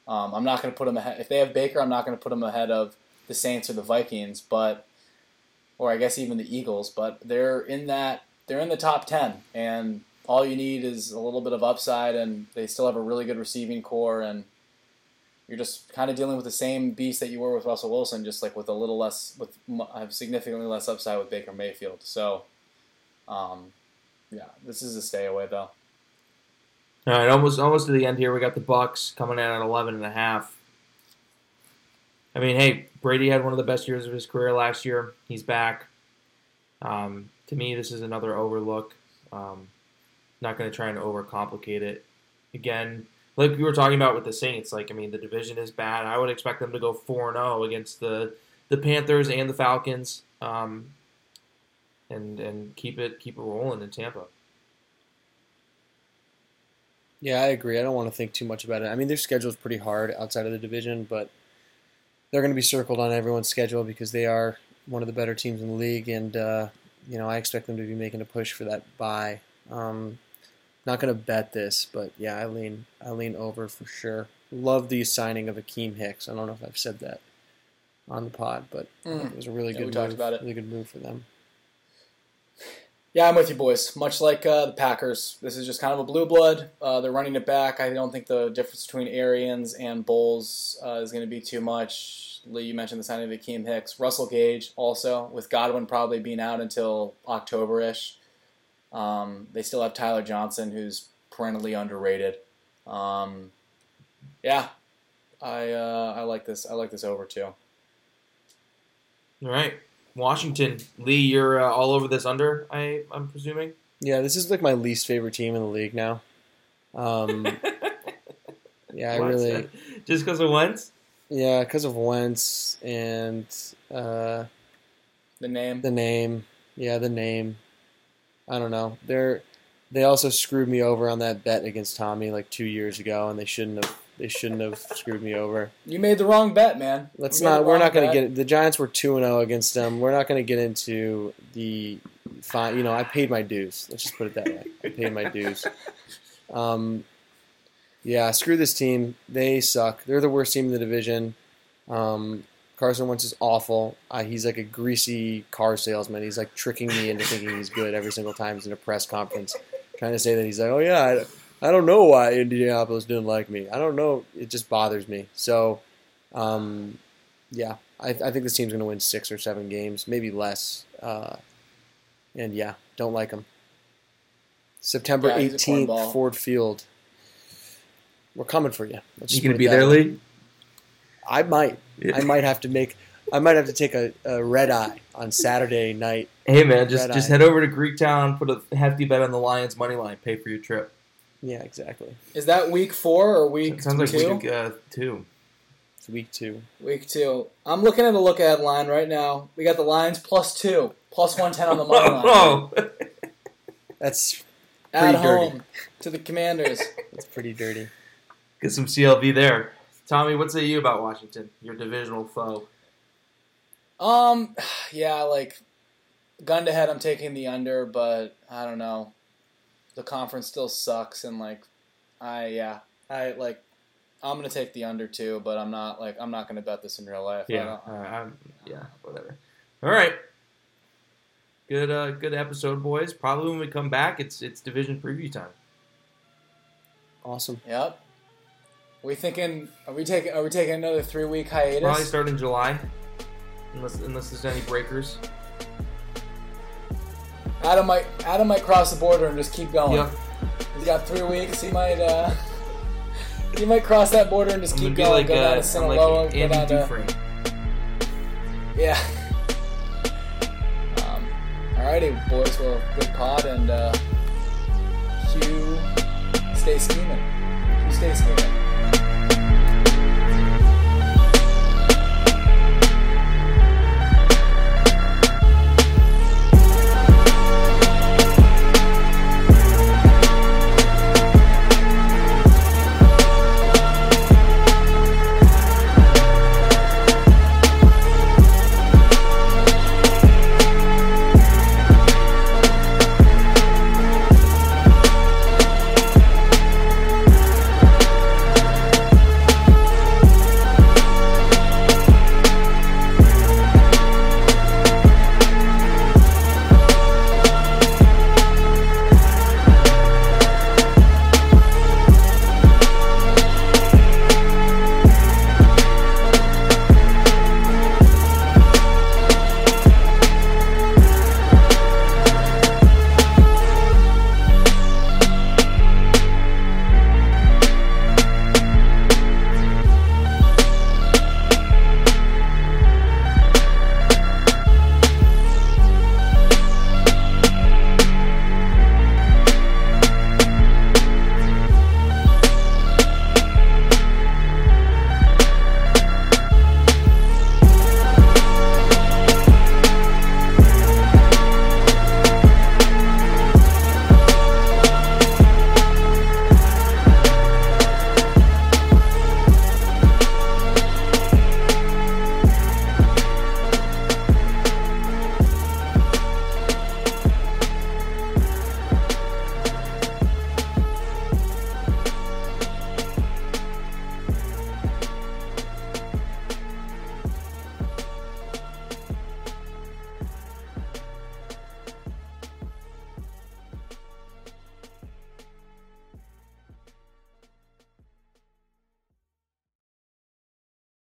Um, I'm not going to put them ahead. If they have Baker, I'm not going to put them ahead of the Saints or the Vikings, but or I guess even the Eagles. But they're in that they're in the top ten, and all you need is a little bit of upside, and they still have a really good receiving corps, and you're just kind of dealing with the same beast that you were with Russell Wilson, just like with a little less, with significantly less upside with Baker Mayfield. So, um, yeah, this is a stay away though. All right, almost almost to the end here. We got the Bucs coming in at 11 and a half. I mean, hey, Brady had one of the best years of his career last year. He's back. Um, to me, this is another overlook. Um, not going to try and overcomplicate it. Again, like we were talking about with the Saints, like I mean, the division is bad. I would expect them to go four and zero against the the Panthers and the Falcons, um, and and keep it keep it rolling in Tampa. Yeah, I agree. I don't want to think too much about it. I mean, their schedule is pretty hard outside of the division, but they're going to be circled on everyone's schedule because they are one of the better teams in the league, and uh, you know I expect them to be making a push for that bye. Um, not going to bet this, but yeah, I lean I lean over for sure. Love the signing of Akiem Hicks. I don't know if I've said that on the pod, but think it was a really Yeah, good we talked about it. Really good move for them. Yeah, I'm with you, boys. Much like uh, the Packers, this is just kind of a blue blood. Uh, they're running it back. I don't think the difference between Arians and Bowles uh, is going to be too much. Lee, you mentioned the signing of Akiem Hicks, Russell Gage, also with Godwin probably being out until October-ish. Um, they still have Tyler Johnson, who's perennially underrated. Um, yeah, I uh, I like this. I like this over too. All right, Washington, Lee, you're uh, all over this under. I I'm presuming. Yeah, this is like my least favorite team in the league now. Um, [laughs] yeah, I What? really. just because of Wentz. Yeah, because of Wentz and uh, The name. the name. Yeah, the name. I don't know. They're they also screwed me over on that bet against Tommy like two years ago, and they shouldn't have They shouldn't have screwed me over. You made the wrong bet, man. Let's not. We're not going to get the Giants were two and zero against them. We're not going to get into the fine. You know, I paid my dues. Let's just put it that way. I paid my dues. [laughs] Um, yeah, screw this team. They suck. They're the worst team in the division. Um, Carson Wentz is awful. Uh, he's like a greasy car salesman. He's like tricking me into thinking he's good every single time he's in a press conference, trying to say that he's like, oh yeah, I, I don't know why Indianapolis didn't like me. I don't know. It just bothers me. So, um, yeah, I, I think this team's going to win six or seven games, maybe less. Uh, and yeah, don't like them. September Yeah, 18th. Ford Field. We're coming for you. Let's You gonna be there. Lee? I might. Yeah. I might have to make. I might have to take a, a red eye on Saturday night. Hey man, just Red just eye. head over to Greektown, put a hefty bet on the Lions money line, pay for your trip. Yeah, exactly. Is that week four or week It sounds like two? week uh, two. It's week two. Week two. I'm looking at the look ahead line right now. We got the Lions plus two, plus 110 on the money [laughs] line. Oh, That's At pretty dirty. home to the Commanders. [laughs] that's pretty dirty. get some CLV there. Tommy, what say you about Washington, your divisional foe? Um, [sighs] yeah, like gun to head, I'm taking the under, but I don't know. The conference still sucks, and like, I yeah, I like. I'm gonna take the under too, but I'm not like I'm not gonna bet this in real life. I Yeah, don't- uh, I'm, yeah, whatever. All right, good, uh, good episode, boys. Probably when we come back, it's it's division preview time. Awesome. Yep. we thinking? Are we taking? Are we taking another three week hiatus? Probably start in July, unless unless there's any breakers. Adam might Adam might cross the border and just keep going. Yeah, He's got three weeks. He might uh, [laughs] he might cross that border and just I'm keep going. like, go down uh, to Sinaloa. like go down to yeah. [laughs] Um, alrighty, boys. Well, good pod and uh, Hugh, stay scheming. Hugh, stay scheming.